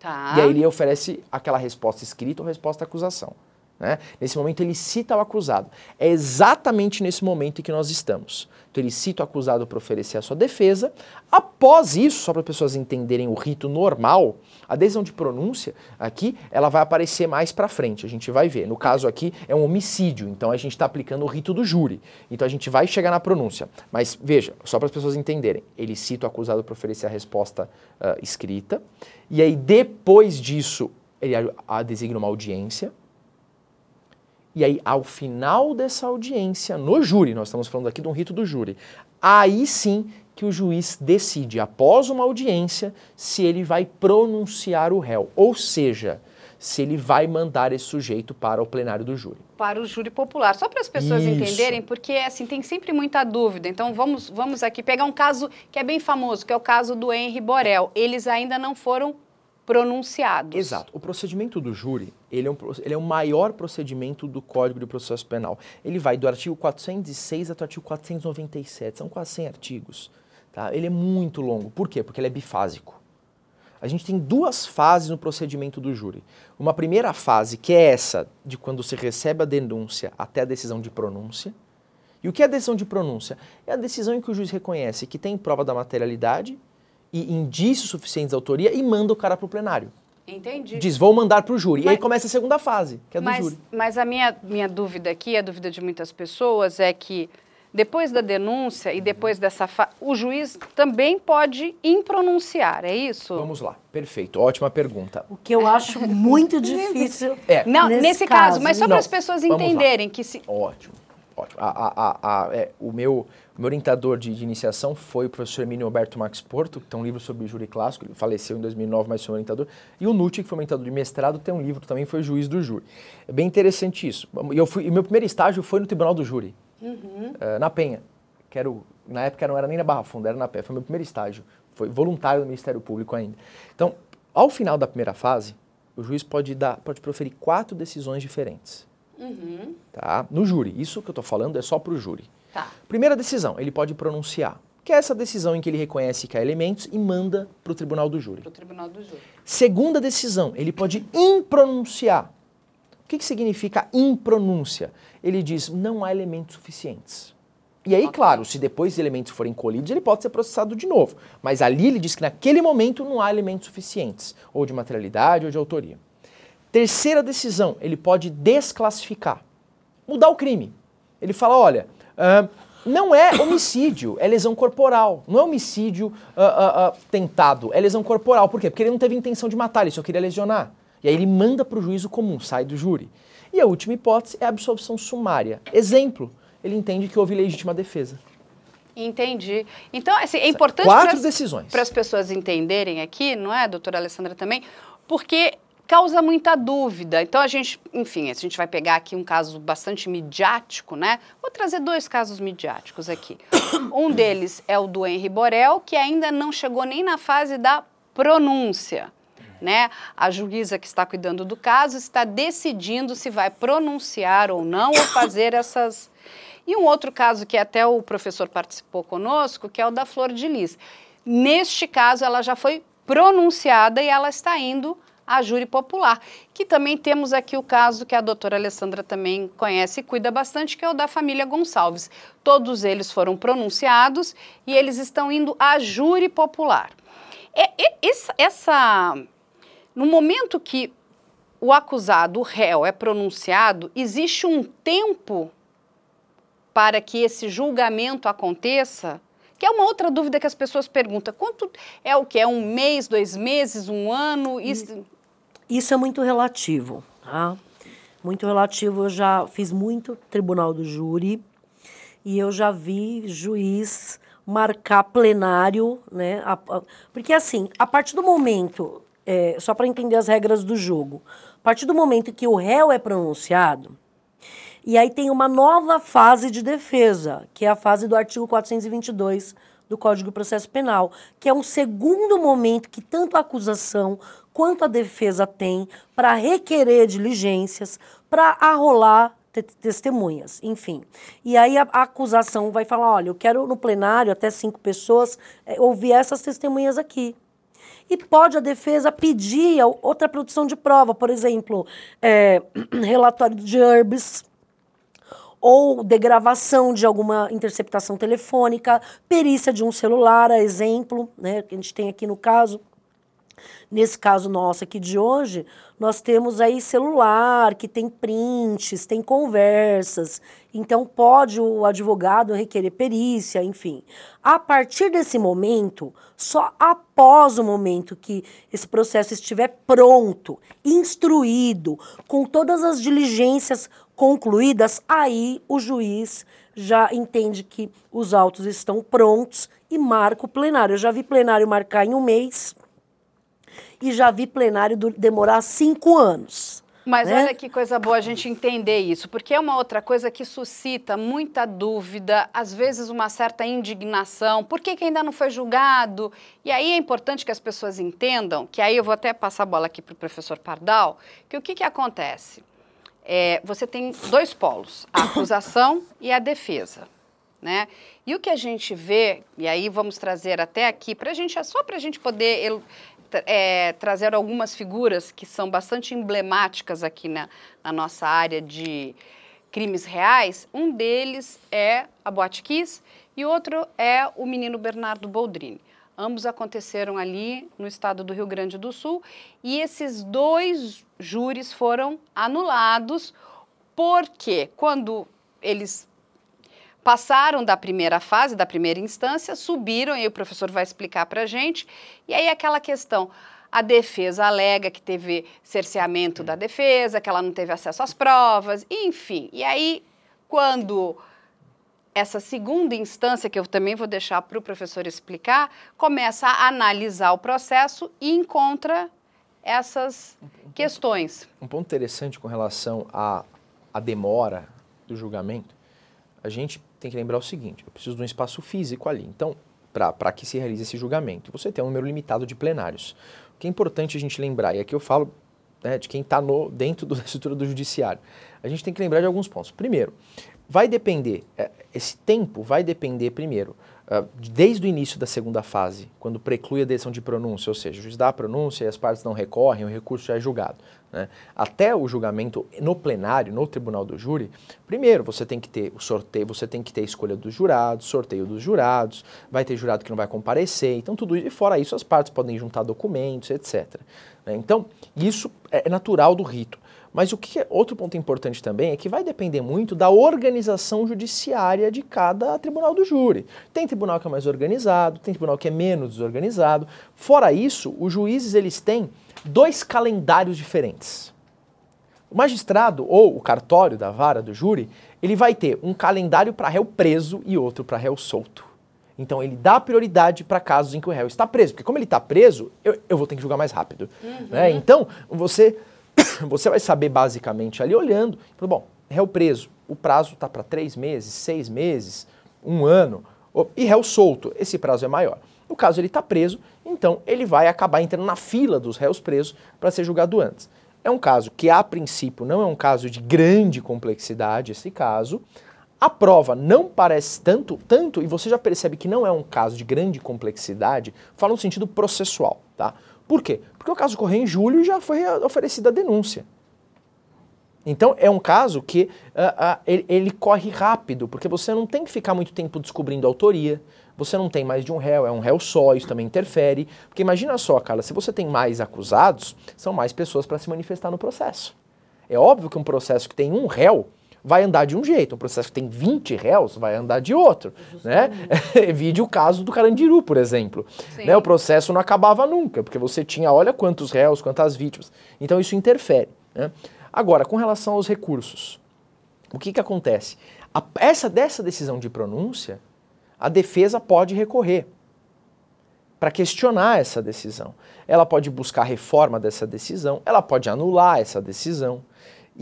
Tá. E aí ele oferece aquela resposta escrita ou resposta acusação. Né? Nesse momento ele cita o acusado. É exatamente nesse momento em que nós estamos. Então ele cita o acusado para oferecer a sua defesa. Após isso, só para as pessoas entenderem o rito normal, a decisão de pronúncia aqui ela vai aparecer mais para frente. A gente vai ver. No caso aqui é um homicídio, então a gente está aplicando o rito do júri. Então a gente vai chegar na pronúncia. Mas veja, só para as pessoas entenderem, ele cita o acusado para oferecer a resposta uh, escrita. E aí depois disso ele designa uma audiência e aí, ao final dessa audiência, no júri, nós estamos falando aqui de um rito do júri, aí sim que o juiz decide, após uma audiência, se ele vai pronunciar o réu. Ou seja, se ele vai mandar esse sujeito para o plenário do júri. Para o júri popular. Só para as pessoas Isso. entenderem, porque assim tem sempre muita dúvida. Então vamos, vamos aqui pegar um caso que é bem famoso, que é o caso do Henry Borel. Eles ainda não foram pronunciados. Exato. O procedimento do júri, ele é, um, ele é o maior procedimento do Código de Processo Penal. Ele vai do artigo 406 até o artigo 497. São quase 100 artigos. Tá? Ele é muito longo. Por quê? Porque ele é bifásico. A gente tem duas fases no procedimento do júri. Uma primeira fase, que é essa de quando você recebe a denúncia até a decisão de pronúncia. E o que é a decisão de pronúncia? É a decisão em que o juiz reconhece que tem prova da materialidade e indícios suficientes de autoria e manda o cara para o plenário. Entendi. Diz, vou mandar para o júri. E aí Mas- começa a segunda fase, que é do mas, júri. mas a minha, minha dúvida aqui, a dúvida de muitas pessoas, é que depois da denúncia e depois dessa fase, o juiz também pode impronunciar, é isso? Vamos lá, perfeito, ótima pergunta. O que eu acho muito *laughs* difícil. É, Não, nesse, caso, mas só para as pessoas vamos lá. entenderem que se. ótimo, ótimo. A- a- a- é, o, meu, o meu orientador de, de iniciação foi o professor Emílio Alberto Max Porto, que tem um livro sobre júri clássico, ele faleceu em 2009, mas foi um orientador. E o Nucci, que foi um orientador de mestrado, tem um livro também, foi juiz do júri. É bem interessante isso. E eu fui, e meu primeiro estágio foi no Tribunal do Júri, eh, na Penha. Que era o- na época não era nem na Barra Funda, era na Penha. Foi meu primeiro estágio. Foi voluntário do Ministério Público ainda. Então, ao final da primeira fase, o juiz pode, dar, pode proferir quatro decisões diferentes. Tá? No júri. Isso que eu estou falando é só para o júri. Tá. Primeira decisão, ele pode pronunciar. Que é essa decisão em que ele reconhece que há elementos e manda para o tribunal do júri. Para o tribunal do júri. Segunda decisão, ele pode impronunciar. O que, que significa impronúncia? Ele diz, não há elementos suficientes. E aí, claro, se depois os elementos forem colhidos, ele pode ser processado de novo. Mas ali ele diz que naquele momento não há elementos suficientes, ou de materialidade ou de autoria. Terceira decisão, ele pode desclassificar, mudar o crime. Ele fala, olha, ah, não é homicídio, é lesão corporal. Não é homicídio ah, ah, tentado, é lesão corporal. Por quê? Porque ele não teve intenção de matar, ele só queria lesionar. E aí ele manda para o juízo comum, sai do júri. E a última hipótese é a absolvição sumária. Exemplo, ele entende que houve legítima defesa. Entendi. Então, assim, é importante Quatro decisões. para as pessoas entenderem aqui, não é, doutora Alessandra também? Porque causa muita dúvida. Então a gente, enfim, a gente vai pegar aqui um caso bastante midiático, né? Vou trazer dois casos midiáticos aqui. Um deles é o do Henry Borel, que ainda não chegou nem na fase da pronúncia. Né? A juíza que está cuidando do caso está decidindo se vai pronunciar ou não ou fazer essas. E um outro caso que até o professor participou conosco, que é o da Flor de Lis. Neste caso, ela já foi pronunciada e ela está indo à júri popular. Que também temos aqui o caso que a doutora Alessandra também conhece e cuida bastante, que é o da família Gonçalves. Todos eles foram pronunciados e eles estão indo à júri popular. É- é- essa, essa, no momento que o acusado, o réu, é pronunciado, existe um tempo para que esse julgamento aconteça? Que é uma outra dúvida que as pessoas perguntam. Quanto é o que? É um mês, dois meses, um ano? Isso... Isso é muito relativo, tá? Muito relativo. Eu já fiz muito tribunal do júri e eu já vi juiz marcar plenário, né? Porque assim, a partir do momento, é, só para entender as regras do jogo, a partir do momento que o réu é pronunciado, e aí tem uma nova fase de defesa, que é a fase do artigo 422 do Código de Processo Penal, que é um segundo momento que tanto a acusação quanto a defesa tem para requerer diligências, para arrolar te- testemunhas, enfim. E aí a, a acusação vai falar, olha, eu quero no plenário até cinco pessoas eh, ouvir essas testemunhas aqui. E pode a defesa pedir outra produção de prova, por exemplo, eh, *clears throat* relatório de herbs, ou degravação de alguma interceptação telefônica, perícia de um celular, a exemplo, né, que a gente tem aqui no caso. Nesse caso nosso aqui de hoje, nós temos aí celular, que tem prints, tem conversas. Então, pode o advogado requerer perícia, enfim. A partir desse momento, só após o momento que esse processo estiver pronto, instruído, com todas as diligências concluídas, aí o juiz já entende que os autos estão prontos e marca o plenário. Eu já vi plenário marcar em um mês. E já vi plenário demorar cinco anos. Mas né? olha que coisa boa a gente entender isso, porque é uma outra coisa que suscita muita dúvida, às vezes uma certa indignação. Por que, que ainda não foi julgado? E aí é importante que as pessoas entendam, que aí eu vou até passar a bola aqui para o professor Pardal, que o que, que acontece? É, você tem dois polos, a *coughs* acusação e a defesa. Né? E o que a gente vê, e aí vamos trazer até aqui, pra gente, só para a gente poder é, trazer algumas figuras que são bastante emblemáticas aqui na, na, nossa área de crimes reais. Um deles é a Boate Kiss e outro é o menino Bernardo Boldrini. Ambos aconteceram ali no estado do Rio Grande do Sul e esses dois júris foram anulados. Porque quando eles passaram da primeira fase, da primeira instância, subiram, e o professor vai explicar para a gente, e aí aquela questão, a defesa alega que teve cerceamento da defesa, que ela não teve acesso às provas, enfim. E aí, quando essa segunda instância, que eu também vou deixar para o professor explicar, começa a analisar o processo e encontra essas um questões. Um ponto interessante com relação à, à demora do julgamento, a gente tem que lembrar o seguinte: eu preciso de um espaço físico ali. Então, para que se realize esse julgamento, você tem um número limitado de plenários. O que é importante a gente lembrar, e aqui eu falo né, de quem está dentro *laughs* da estrutura do judiciário, a gente tem que lembrar de alguns pontos. Primeiro, vai depender, é, esse tempo vai depender, primeiro, ah, desde o início da segunda fase, quando preclui a decisão de pronúncia, ou seja, o juiz dá a pronúncia e as partes não recorrem, o recurso já é julgado. Né? Até o julgamento no plenário, no tribunal do júri, primeiro você tem que ter o sorteio, você tem que ter a escolha dos jurados, sorteio dos jurados, vai ter jurado que não vai comparecer, então tudo isso, e fora isso as partes podem juntar documentos, etc. Né? Então, isso é natural do rito. Mas o que é outro ponto importante também é que vai depender muito da organização judiciária de cada tribunal do júri. Tem tribunal que é mais organizado, tem tribunal que é menos desorganizado. Fora isso, os juízes eles têm dois calendários diferentes. O magistrado ou o cartório da vara do júri, ele vai ter um calendário para réu preso e outro para réu solto. Então ele dá prioridade para casos em que o réu está preso, porque como ele está preso, eu, eu, vou ter que julgar mais rápido. Uhum. Né? Então você *coughs* você vai saber basicamente ali olhando, bom, réu preso, o prazo está para três meses, seis meses, um ano, e réu solto, esse prazo é maior. No caso ele está preso, então ele vai acabar entrando na fila dos réus presos para ser julgado antes. É um caso que, a princípio, não é um caso de grande complexidade, esse caso. A prova não parece tanto, tanto, e você já percebe que não é um caso de grande complexidade, fala no sentido processual, tá? Por quê? Porque o caso ocorreu em julho e já foi oferecida a denúncia. Então é um caso que uh, uh, ele, ele, corre rápido, porque você não tem que ficar muito tempo descobrindo a autoria, você não tem mais de um réu, é um réu só, isso também interfere. Porque imagina só, Carla, se você tem mais acusados, são mais pessoas para se manifestar no processo. É óbvio que um processo que tem um réu, vai andar de um jeito. Um processo que tem 20 réus vai andar de outro. Né? *laughs* Vide o caso do Carandiru, por exemplo. Né? O processo não acabava nunca, porque você tinha, olha quantos réus, quantas vítimas. Então isso interfere. Né? Agora, com relação aos recursos, o que, que acontece? A, essa dessa decisão de pronúncia, a defesa pode recorrer para questionar essa decisão. Ela pode buscar reforma dessa decisão, ela pode anular essa decisão.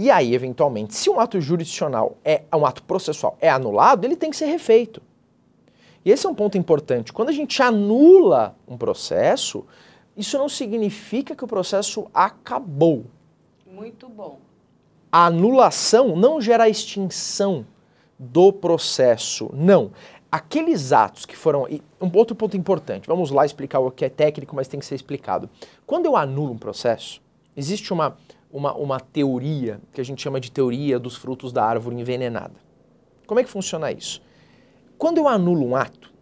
E aí, eventualmente, se um ato jurisdicional é um ato processual é anulado, ele tem que ser refeito. E esse é um ponto importante. Quando a gente anula um processo, isso não significa que o processo acabou. Muito bom. A anulação não gera a extinção do processo. Não. Aqueles atos que foram. Um outro ponto importante, vamos lá explicar o que é técnico, mas tem que ser explicado. Quando eu anulo um processo, existe uma uma, uma teoria que a gente chama de teoria dos frutos da árvore envenenada. Como é que funciona isso? Quando eu anulo um ato,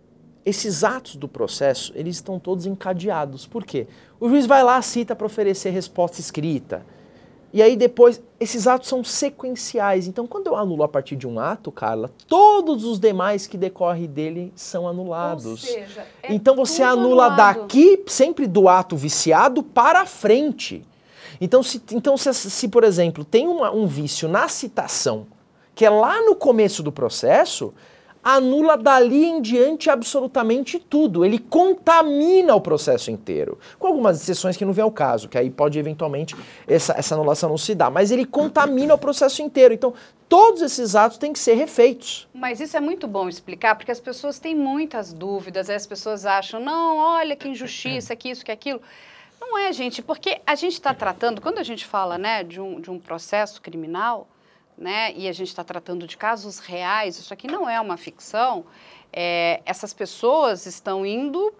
esses atos do processo, eles estão todos encadeados. Por quê? O juiz vai lá, cita para oferecer resposta escrita. E aí depois, esses atos são sequenciais. Então, quando eu anulo a partir de um ato, Carla, todos os demais que decorrem dele são anulados. Ou seja, é então você anula anulado. daqui, sempre do ato viciado, para frente. Então, se, então, se, se por exemplo, tem uma, um vício na citação, que é lá no começo do processo, anula dali em diante absolutamente tudo. Ele contamina o processo inteiro. Com algumas exceções que não vem ao caso, que aí pode eventualmente essa, essa anulação não se dar. Mas ele contamina o processo inteiro. Então, todos esses atos têm que ser refeitos. Mas isso é muito bom explicar, porque as pessoas têm muitas dúvidas, as pessoas acham, não, olha que injustiça, que isso, que aquilo. Não é, gente, porque a gente está tratando, quando a gente fala né, de, um, de um processo criminal, né, e a gente está tratando de casos reais, isso aqui não é uma ficção, é, essas pessoas estão indo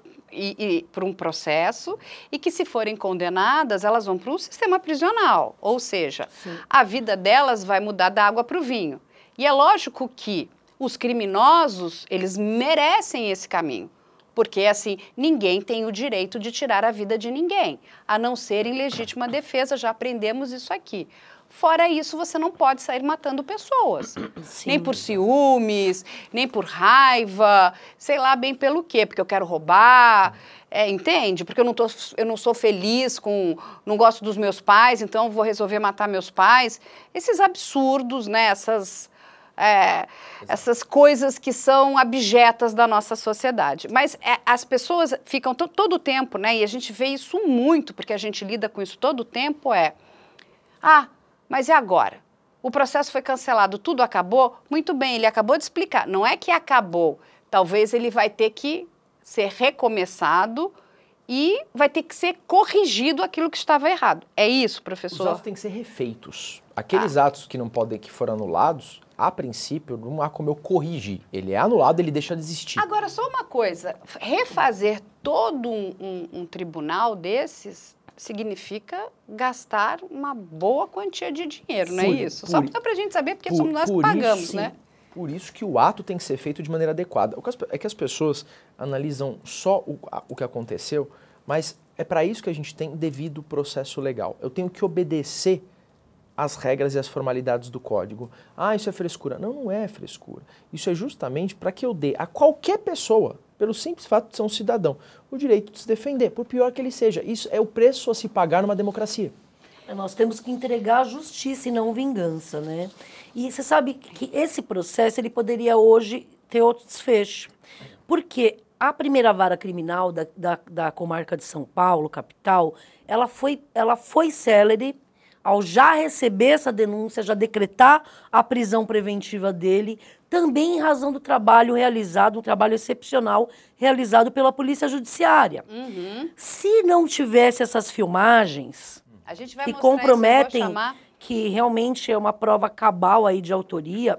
para um processo e que, se forem condenadas, elas vão para um sistema prisional. Ou seja, Sim. a vida delas vai mudar da água para o vinho. E é lógico que os criminosos, eles merecem esse caminho. Porque, assim, ninguém tem o direito de tirar a vida de ninguém, a não ser em legítima defesa, já aprendemos isso aqui. Fora isso, você não pode sair matando pessoas. Sim. Nem por ciúmes, nem por raiva, sei lá bem pelo quê, porque eu quero roubar, é, entende? Porque eu não, tô, eu não sou feliz com. não gosto dos meus pais, então vou resolver matar meus pais. Esses absurdos, né? Essas. É, essas coisas que são abjetas da nossa sociedade. Mas é, as pessoas ficam todo o tempo, né? E a gente vê isso muito, porque a gente lida com isso todo o tempo, é. Ah, mas e agora? O processo foi cancelado, tudo acabou? Muito bem, ele acabou de explicar. Não é que acabou. Talvez ele vai ter que ser recomeçado e vai ter que ser corrigido aquilo que estava errado. É isso, professor? Os atos têm que ser refeitos. Aqueles ah. atos que não podem, que foram anulados, a princípio, não há como eu corrigir. Ele é anulado, ele deixa de existir. Agora, só uma coisa: refazer todo um, um, um tribunal desses significa gastar uma boa quantia de dinheiro, não é isso? Por, Só para a gente saber, porque por, somos nós que pagamos, isso, né? Por isso que o ato tem que ser feito de maneira adequada. É que as pessoas analisam só o, o que aconteceu, mas é para isso que a gente tem devido processo legal. Eu tenho que obedecer as regras e as formalidades do código. Ah, isso é frescura. Não, não é frescura. Isso é justamente para que eu dê a qualquer pessoa pelo simples fato de ser um cidadão, o direito de se defender, por pior que ele seja. Isso é o preço a se pagar numa democracia. É, nós temos que entregar justiça e não vingança, né? E você sabe que esse processo ele poderia hoje ter outro desfecho. Porque a primeira vara criminal da, da, da comarca de São Paulo, capital, ela foi, ela foi célere ao já receber essa denúncia, já decretar a prisão preventiva dele, também em razão do trabalho realizado, um trabalho excepcional realizado pela Polícia Judiciária. Uhum. Se não tivesse essas filmagens que comprometem que realmente é uma prova cabal aí de autoria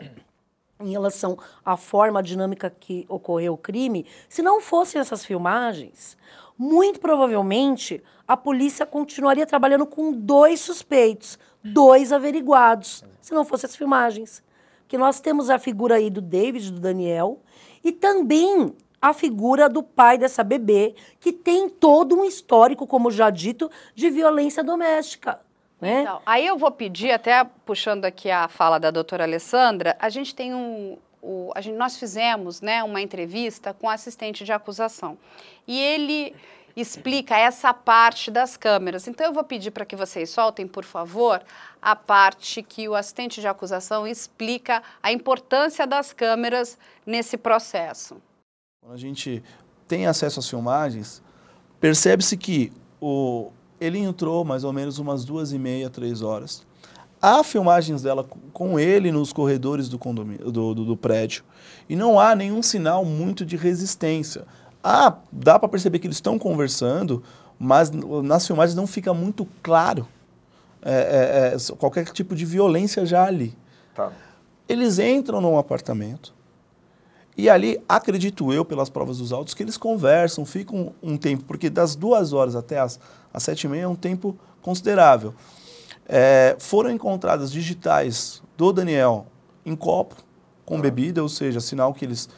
em relação à forma dinâmica que ocorreu o crime, se não fossem essas filmagens, muito provavelmente a polícia continuaria trabalhando com dois suspeitos, dois averiguados, se não fossem as filmagens. Que nós temos a figura aí do David, do Daniel, e também a figura do pai dessa bebê, que tem todo um histórico, como já dito, de violência doméstica. Né? Então, aí eu vou pedir, até puxando aqui a fala da doutora Alessandra, a gente tem um. O, a gente, nós fizemos né, uma entrevista com o assistente de acusação. E ele explica essa parte das câmeras. Então eu vou pedir para que vocês soltem, por favor, a parte que o assistente de acusação explica a importância das câmeras nesse processo. Quando a gente tem acesso às filmagens, percebe-se que o, ele entrou mais ou menos umas duas e meia, três horas. Há filmagens dela com ele nos corredores do, condomínio, do, do, do prédio e não há nenhum sinal muito de resistência. Ah, dá para perceber que eles estão conversando, mas nas filmagens não fica muito claro é, é, é, qualquer tipo de violência já ali. Tá. Eles entram num apartamento e ali, acredito eu, pelas provas dos autos, que eles conversam, ficam um, um tempo, porque das duas horas até as, as sete e meia é um tempo considerável. É, foram encontradas digitais do Daniel em copo com bebida, ou seja, sinal que eles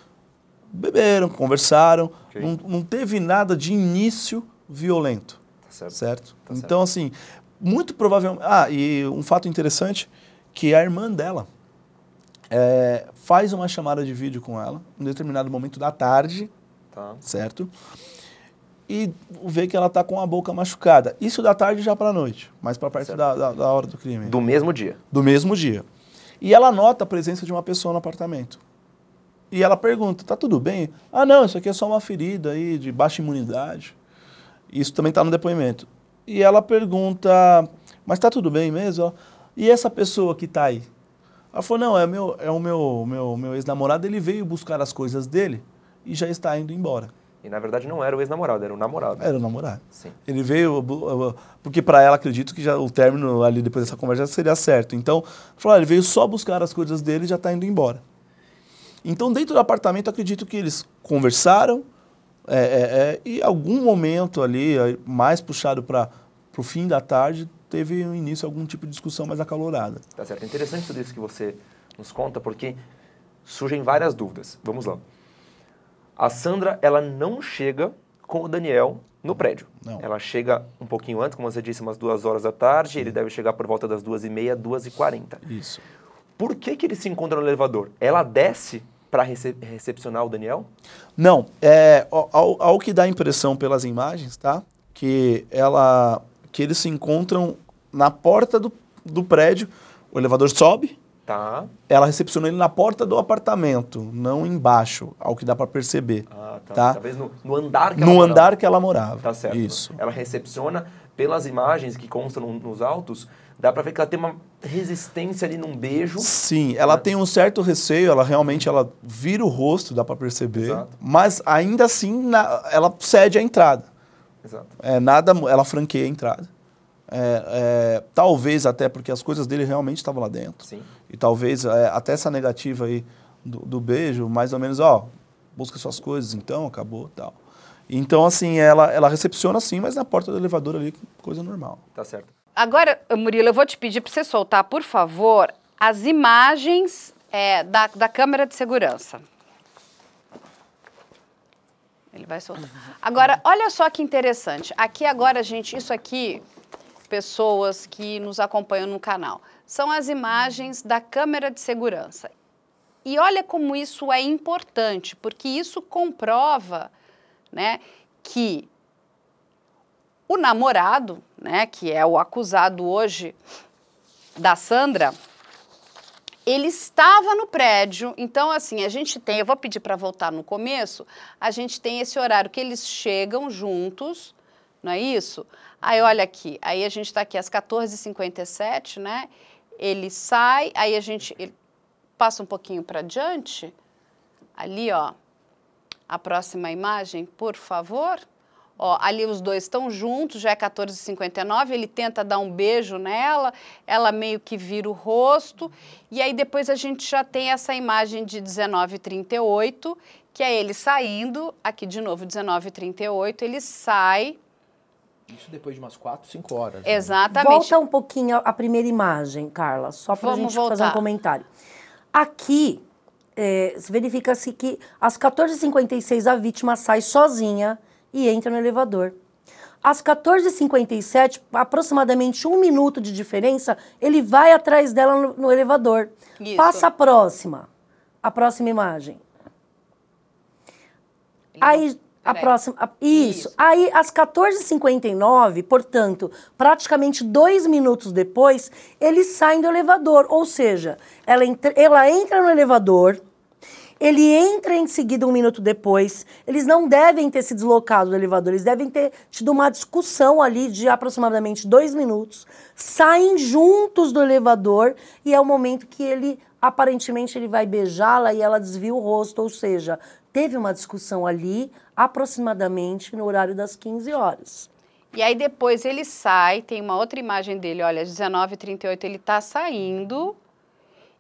beberam, conversaram, okay. não, não, teve nada de início violento. Tá certo. certo? Tá então, certo. assim, muito provavelmente. Ah, e um fato interessante que a irmã dela é, faz uma chamada de vídeo com ela, em um determinado momento da tarde, tá. certo? E vê que ela está com a boca machucada. Isso da tarde já para a noite, mais para perto da, da, da hora do crime. Do mesmo dia? Do mesmo dia. E ela nota a presença de uma pessoa no apartamento. E ela pergunta, tá tudo bem? Ah, não, isso aqui é só uma ferida aí de baixa imunidade. Isso também está no depoimento. E ela pergunta, mas tá tudo bem mesmo? E essa pessoa que tá aí? Ela falou, não, é, meu, é o meu, meu, meu ex-namorado, ele veio buscar as coisas dele e já está indo embora. E na verdade não era o ex-namorado, era o namorado. Era o namorado. Sim. Ele veio, porque para ela acredito que já o término ali depois dessa conversa seria certo. Então, falou, ele veio só buscar as coisas dele e já está indo embora. Então, dentro do apartamento, acredito que eles conversaram é, é, é, e algum momento ali, mais puxado para o fim da tarde, teve um início algum tipo de discussão mais acalorada. Tá certo. É interessante tudo isso que você nos conta, porque surgem várias dúvidas. Vamos lá. A Sandra, ela não chega com o Daniel no prédio. Não. Ela chega um pouquinho antes, como você disse, umas duas horas da tarde. Ele deve chegar por volta das duas e meia, duas e quarenta. Isso. Por que, que eles se encontram no elevador? Ela desce para rece recepcionar o Daniel? Não, é, ao, ao- ao que dá a impressão pelas imagens, tá? Que ela, que eles se encontram na porta do, do prédio, o elevador sobe, Tá. ela recepciona ele na porta do apartamento, não embaixo, ao que dá para perceber. Ah, tá. Tá. Talvez no, no andar que ela No morava. andar que ela morava. Tá certo. Isso. Ela recepciona, pelas imagens que constam no- nos autos, dá pra ver que ela tem uma resistência ali num beijo. Sim, ela tem um certo receio, ela realmente ela vira o rosto, dá para perceber, Exato. mas ainda assim na- ela cede a entrada. Exato. É, nada, ela franqueia a entrada. É, é, talvez até porque as coisas dele realmente estavam lá dentro. Sim. E talvez é, até essa negativa aí do, do beijo, mais ou menos, ó, busca suas coisas então, acabou tal. Então, assim, ela, ela recepciona sim, mas na porta do elevador ali, coisa normal. Tá certo. Agora, Murilo, eu vou te pedir para você soltar, por favor, as imagens é, da, da câmera de segurança. Ele vai soltar. Agora, olha só que interessante. Aqui agora, gente, isso aqui, pessoas que nos acompanham no canal, são as imagens da câmera de segurança. E olha como isso é importante, porque isso comprova, né, que o namorado, né, que é o acusado hoje da Sandra, ele estava no prédio. Então, assim, a gente tem, eu vou pedir para voltar no começo, a gente tem esse horário que eles chegam juntos, não é isso? Aí, olha aqui, aí a gente está aqui às 14h57, né? Ele sai, aí a gente passa um pouquinho para diante, ali, ó, a próxima imagem, por favor. Ó, ali os dois estão juntos, já é 14h59, ele tenta dar um beijo nela, ela meio que vira o rosto, e aí depois a gente já tem essa imagem de 19h38, que é ele saindo, aqui de novo 19h38, ele sai, Isso depois de umas 4, 5 horas. né? exatamente. Volta um pouquinho a primeira imagem, Carla, só para a gente fazer um voltar. comentário. Aqui, é, verifica-se que às 14h56 a vítima sai sozinha e entra no elevador. Às 14h57, aproximadamente um minuto de diferença, ele vai atrás dela no, no elevador. Isso. Passa a próxima. A próxima imagem. Aí, a Peraí. próxima. a- isso. Isso. Aí, às 14h59, portanto, praticamente dois minutos depois, eles saem do elevador. Ou seja, ela entra, ela entra no elevador, ele entra em seguida um minuto depois. Eles não devem ter se deslocado do elevador, eles devem ter tido uma discussão ali de aproximadamente dois minutos. Saem juntos do elevador e é o momento que ele, aparentemente, ele vai beijá-la e ela desvia o rosto. Ou seja, teve uma discussão ali, aproximadamente no horário das 15 horas. E aí depois ele sai, tem uma outra imagem dele, olha, às 19h38 ele tá saindo.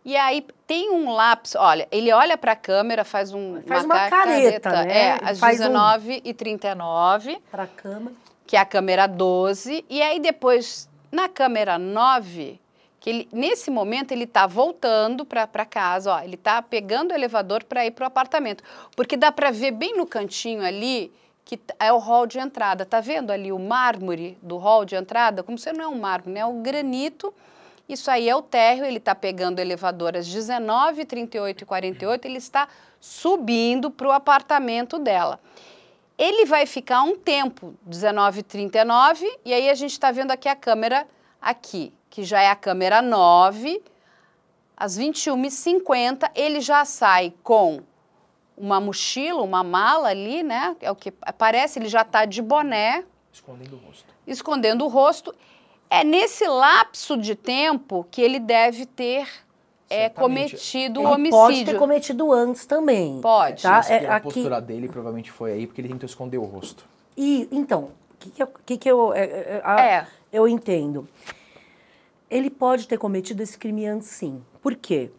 E aí tem um lapso, olha, ele olha para a câmera, faz um Faz uma careta, né? É, às faz um- 19h39, Para a cama. que é a câmera 12, e aí depois na câmera 9, que ele, nesse momento ele tá voltando para casa, ó, ele tá pegando o elevador para ir pro apartamento, porque dá para ver bem no cantinho ali que é o hall de entrada. Tá vendo ali o mármore do hall de entrada? Como se não é um mármore, né? É um granito. Isso aí é o térreo, ele está pegando o elevador às 19, 38 e 48, ele está subindo para o apartamento dela. Ele vai ficar um tempo, 19h39, e aí a gente está vendo aqui a câmera aqui, que já é a câmera 9. Às 21h50, ele já sai com uma mochila, uma mala ali, né? É o que parece, ele já está de boné, Escondendo o rosto. escondendo o rosto. É nesse lapso de tempo que ele deve ter é, Certamente. cometido o homicídio. pode ter cometido antes também. Pode. Tá? É, pela aqui, postura dele, provavelmente foi aí, porque ele tentou esconder o rosto. E, então, o que, que, eu- que, que eu, é, é, a- É. eu entendo? Ele pode ter cometido esse crime antes, sim. Por quê?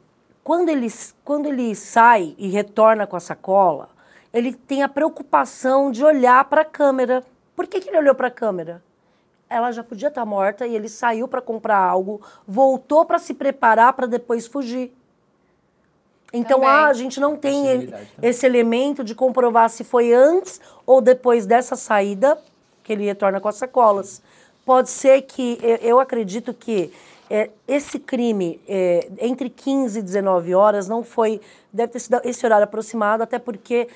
Quando ele, quando ele sai e retorna com a sacola, ele tem a preocupação de olhar para a câmera. Por que, que ele olhou para a câmera? Ela já podia estar morta e ele saiu para comprar algo, voltou para se preparar para depois fugir. Então, ah, a gente não tem ele- esse elemento de comprovar se foi antes ou depois dessa saída que ele retorna com as sacolas. Pode ser que, eu, acredito que é, esse crime, é, entre 15 e 19 horas, não foi, deve ter sido esse horário aproximado, até porque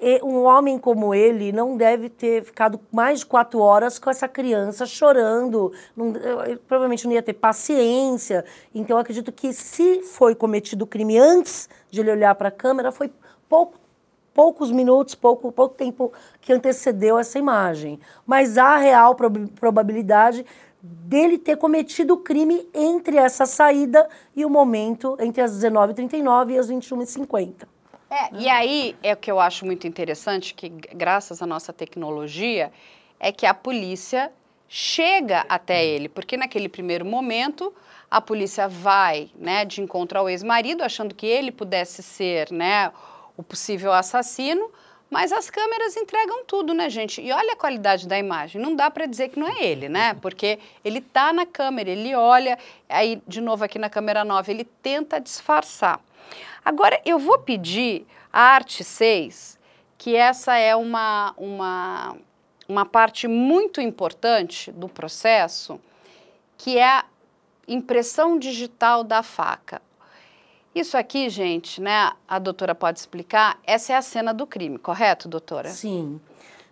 é, um homem como ele não deve ter ficado mais de quatro horas com essa criança chorando, não- provavelmente não ia ter paciência. Então, acredito que se foi cometido o crime antes de ele olhar para a câmera, foi pouco poucos minutos, pouco, pouco tempo que antecedeu essa imagem. Mas há real prob- probabilidade dele ter cometido o crime entre essa saída e o momento entre as 19h39 e as 21h50. É, e aí é o que eu acho muito interessante, que graças à nossa tecnologia, é que a polícia chega até ele, porque naquele primeiro momento a polícia vai, né, de encontro ao ex-marido, achando que ele pudesse ser, né, o possível assassino, mas as câmeras entregam tudo, né, gente? E olha a qualidade da imagem. Não dá para dizer que não é ele, né? Porque ele tá na câmera, ele olha, aí de novo aqui na câmera 9, ele tenta disfarçar. Agora, eu vou pedir a arte 6, que essa é uma, uma, uma parte muito importante do processo, que é a impressão digital da faca. Isso aqui, gente, né, a doutora pode explicar, essa é a cena do crime, correto, doutora? Sim,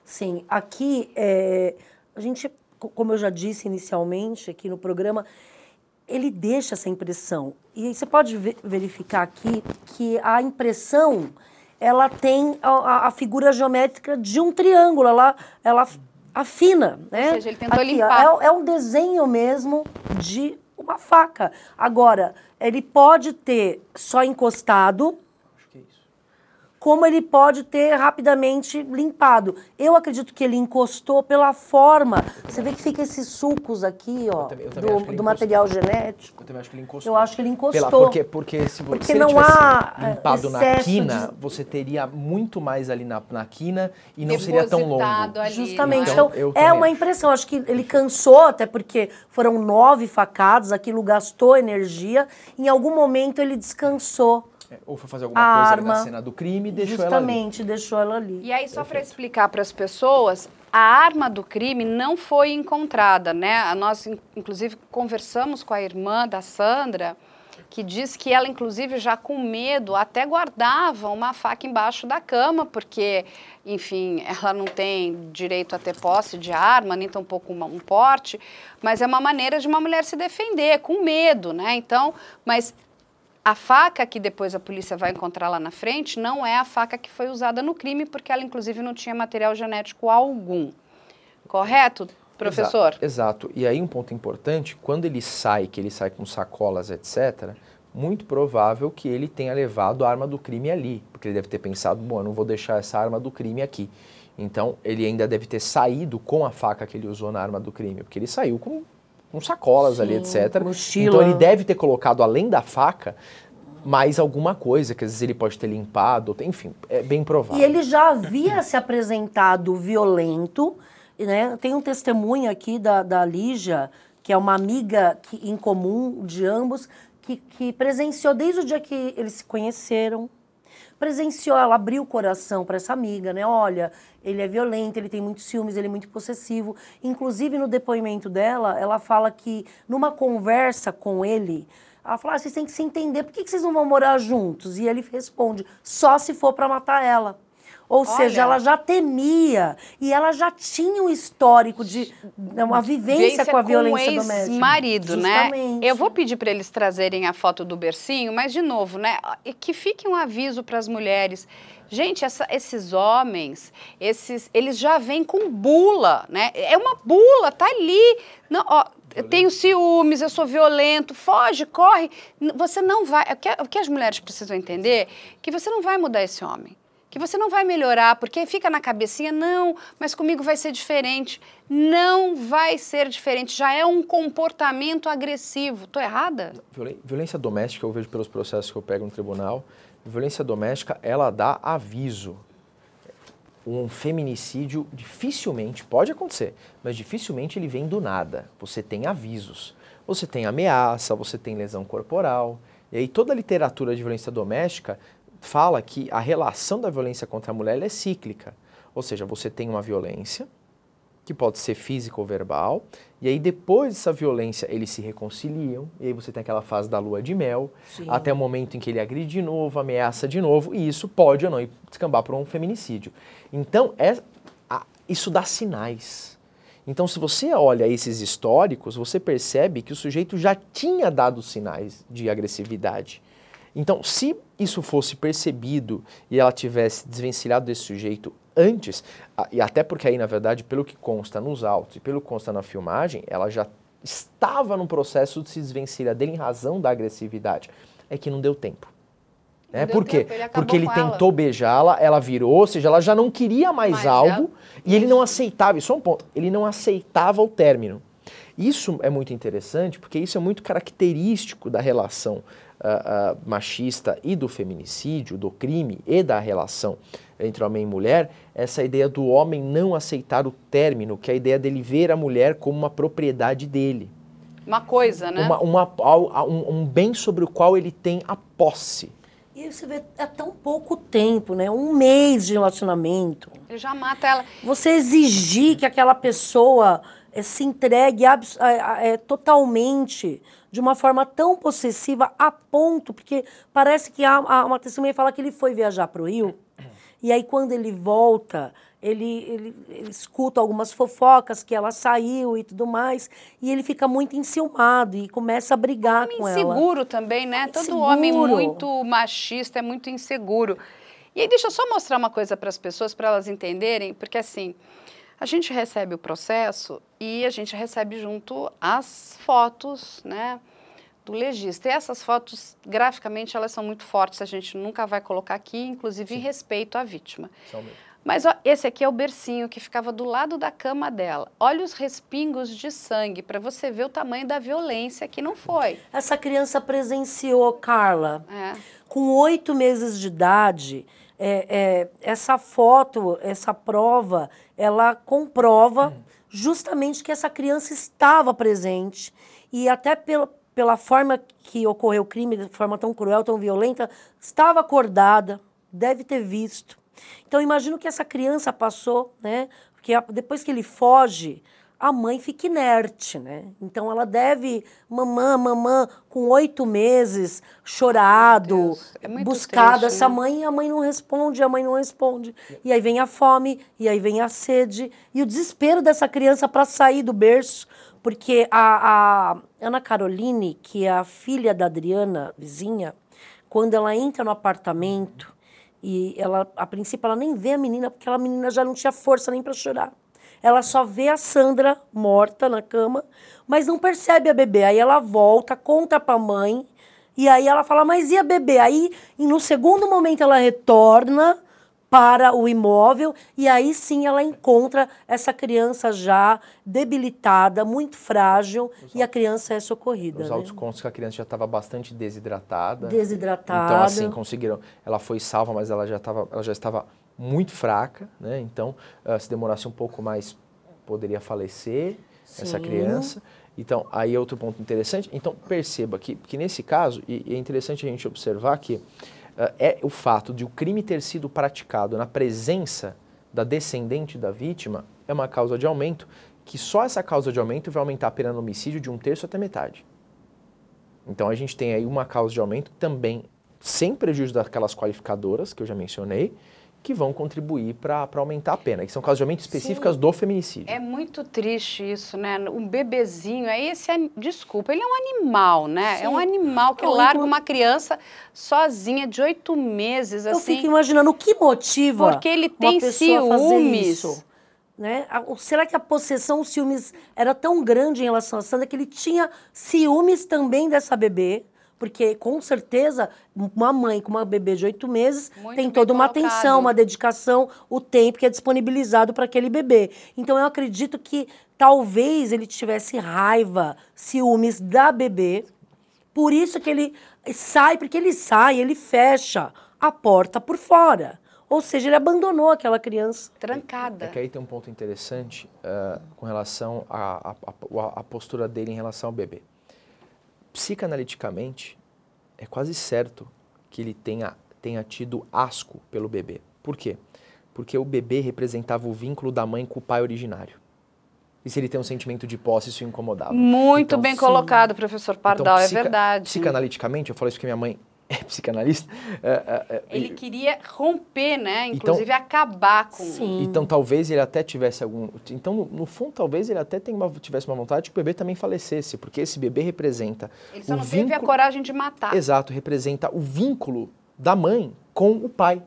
sim. Aqui, é, a gente, co- como eu já disse inicialmente aqui no programa, ele deixa essa impressão. E você pode ve- verificar aqui que a impressão, ela tem a, a- figura geométrica de um triângulo, ela, ela afina, né? seja, ele tentou Aqui, ó, limpar. é, é um desenho mesmo de uma faca. Agora, ele pode ter só encostado, Acho que é isso. Como ele pode ter rapidamente limpado. Eu acredito que ele encostou pela forma. Você vê que fica esses sulcos aqui, ó, também- eu também acho que do, do material genético. Eu também acho que ele encostou. Eu acho que ele encostou. Pela, porque, porque se, Porque se ele não tivesse há, é, limpado na quina, de- você teria muito mais ali na, na quina e não seria tão longo. Ali, Justamente. não é? Então, eu é também uma acho. impressão. Acho que ele cansou, até porque foram nove facadas, aquilo gastou energia. Em algum momento ele descansou. Ou foi fazer alguma A coisa ali na arma, cena do crime e deixou ela ali. Justamente, deixou ela ali. E aí, só para explicar para as pessoas, a arma do crime não foi encontrada, né? A Nós, in- inclusive, conversamos com a irmã da Sandra, que diz que ela, inclusive, já com medo, até guardava uma faca embaixo da cama, porque, enfim, *laughs* ela não tem direito a ter posse de arma, nem tampouco uma- um porte, mas é uma maneira de uma mulher se defender, com medo, né? Então, mas a faca que depois a polícia vai encontrar lá na frente não é a faca que foi usada no crime, porque ela, inclusive, não tinha material genético algum. Correto, professor? Exato, exato. E aí um ponto importante, quando ele sai, que ele sai com sacolas, etc., muito provável que ele tenha levado a arma do crime ali, porque ele deve ter pensado, bom, eu não vou deixar essa arma do crime aqui. Então, ele ainda deve ter saído com a faca que ele usou na arma do crime, porque ele saiu com, com sacolas ali, Sim, etc. mochila. Então, ele deve ter colocado, além da faca, mais alguma coisa, que às vezes ele pode ter limpado, enfim, é bem provável. E ele já havia se apresentado violento, né? Tem um testemunho aqui da, da Lígia, que é uma amiga que, em comum de ambos, que, que presenciou desde o dia que eles se conheceram. Presenciou, ela abriu o coração para essa amiga, né? Olha, ele é violento, ele tem muitos ciúmes, ele é muito possessivo. Inclusive, no depoimento dela, ela fala que numa conversa com ele, ela fala: ah, vocês têm que se entender, por que que vocês não vão morar juntos? E ele responde: só se for para matar ela. Ou seja, Olha. ela já temia e ela já tinha um histórico de né, uma vivência com a violência o doméstica. ex-marido, né? Eu vou pedir para eles trazerem a foto do bercinho, mas de novo, né? e Que fique um aviso para as mulheres. Gente, essa- esses homens, esses, eles já vêm com bula, né? É uma bula, tá ali. Não, ó, eu tenho ciúmes, eu sou violento, foge, corre. Você não vai. O que, o que as mulheres precisam entender? Que você não vai mudar esse homem. Que você não vai melhorar, porque fica na cabecinha, não, mas comigo vai ser diferente. Não vai ser diferente. Já é um comportamento agressivo. Tô errada? Violência doméstica, eu vejo pelos processos que eu pego no tribunal, violência doméstica, ela dá aviso. Um feminicídio dificilmente, pode acontecer, mas dificilmente ele vem do nada. Você tem avisos. Você tem ameaça, você tem lesão corporal. E aí toda a literatura de violência doméstica fala que a relação da violência contra a mulher é cíclica. Ou seja, você tem uma violência, que pode ser física ou verbal, e aí depois dessa violência eles se reconciliam, e aí você tem aquela fase da lua de mel, Sim. até o momento em que ele agride de novo, ameaça de novo, e isso pode ou não descambar para um feminicídio. Então, é, isso dá sinais. Então, se você olha esses históricos, você percebe que o sujeito já tinha dado sinais de agressividade. Então, se isso fosse percebido e ela tivesse desvencilhado desse sujeito antes, e até porque aí, na verdade, pelo que consta nos autos e pelo que consta na filmagem, ela já estava no processo de se desvencilhar dele em razão da agressividade. É que não deu tempo. Né? deu Por quê? tempo, ele Porque ele tentou beijá-la, ela virou, ou seja, ela já não queria mais Mais algo ela. e ele não aceitava, isso é um ponto, ele não aceitava o término. Isso é muito interessante porque isso é muito característico da relação ah, machista e do feminicídio, do crime e da relação entre homem e mulher, essa ideia do homem não aceitar o término, que é a ideia dele ver a mulher como uma propriedade dele, Uma coisa, né? uma, uma- um, um bem sobre o qual ele tem a posse. E aí você vê, é tão pouco tempo, né? Um mês de relacionamento. Ele já mata ela. Você exigir que aquela pessoa eh, se entregue eh, eh, totalmente de uma forma tão possessiva a ponto, porque parece que há, há uma testemunha fala que ele foi viajar para o Rio e aí quando ele volta, ele, ele, ele escuta algumas fofocas que ela saiu e tudo mais e ele fica muito enciumado e começa a brigar com ela. Inseguro também, né? Todo homem muito machista é muito inseguro. E aí, deixa eu só mostrar uma coisa para as pessoas, para elas entenderem, porque assim, a gente recebe o processo e a gente recebe junto as fotos, né? Do legista. E essas fotos, graficamente, elas são muito fortes, a gente nunca vai colocar aqui, inclusive em respeito à vítima. Mas ó, esse aqui é o bercinho que ficava do lado da cama dela. Olha os respingos de sangue para você ver o tamanho da violência que não foi. Essa criança presenciou, Carla, É. com oito meses de idade, é, é, essa foto, essa prova, ela comprova justamente que essa criança estava presente e até pela, pela forma que ocorreu o crime, de forma tão cruel, tão violenta, estava acordada, deve ter visto. Então, imagino que essa criança passou, né? Porque depois que ele foge, a mãe fica inerte, né? Então, ela deve, mamã, mamã, com oito meses, chorado, é triste, essa né? mãe, e a mãe não responde, a mãe não responde. E aí vem a fome, e aí vem a sede, e o desespero dessa criança para sair do berço, porque a, a Ana Caroline, que é a filha da Adriana, vizinha, quando ela entra no apartamento, e ela, a princípio, ela nem vê a menina, porque a menina já não tinha força nem para chorar. Ela só vê a Sandra morta na cama, mas não percebe a bebê. Aí ela volta, conta para a mãe, e aí ela fala, mas e a bebê? Aí, e no segundo momento, ela retorna para o imóvel e aí sim ela encontra essa criança já debilitada, muito frágil, e a criança é socorrida. Os né? autos constam que a criança já estava bastante desidratada. Desidratada. Então, assim, conseguiram. Ela foi salva, mas ela já, tava, ela já estava muito fraca, né? Então, ah, se demorasse um pouco mais, poderia falecer essa Sim. criança. Então, aí é outro ponto interessante. Então, perceba que, que nesse caso, e, e é interessante a gente observar que ah, é o fato de o crime ter sido praticado na presença da descendente da vítima é uma causa de aumento, que só essa causa de aumento vai aumentar a pena no homicídio de um terço até metade. Então a gente tem aí uma causa de aumento também sem prejuízo daquelas qualificadoras que eu já mencionei, que vão contribuir para aumentar a pena, que são causas realmente específicas do feminicídio. É muito triste isso, né? Um bebezinho, aí esse, desculpa, ele é um animal, né? É um Sim. animal que Eu larga uma criança sozinha de oito meses, Eu assim. fico imaginando o que motiva Porque ele tem pessoa a fazer ciúmes. isso. Né? Será que a possessão, os ciúmes era tão grande em relação a Sandra que ele tinha ciúmes também dessa bebê? Porque, com certeza, uma mãe com uma bebê de oito meses Muito tem toda uma colocado. atenção, uma dedicação, o tempo que é disponibilizado para aquele bebê. Então, eu acredito que talvez ele tivesse raiva, ciúmes da bebê, por isso que ele sai, porque ele sai, ele fecha a porta por fora. Ou seja, ele abandonou aquela criança. Trancada. É que aí tem um ponto interessante eh, com relação à postura dele em relação ao bebê. Psicanaliticamente, é quase certo que ele tenha, tenha tido asco pelo bebê. Por quê? Porque o bebê representava o vínculo da mãe com o pai originário. E se ele tem um sentimento de posse, isso incomodava. Muito Então, bem sim. colocado, professor Pardal, psica- é verdade. Psicanaliticamente, eu falo isso porque minha mãe *laughs* é psicanalista. é, é, é, Ele e- queria romper, né? Então- Inclusive acabar com. Sim. Então talvez ele até tivesse algum. Então, no, no fundo, talvez ele até tenha uma- tivesse uma vontade de que o bebê também falecesse, porque esse bebê representa. Ele só o não teve a vínculo- coragem de matar. Exato, representa o vínculo da mãe com o pai.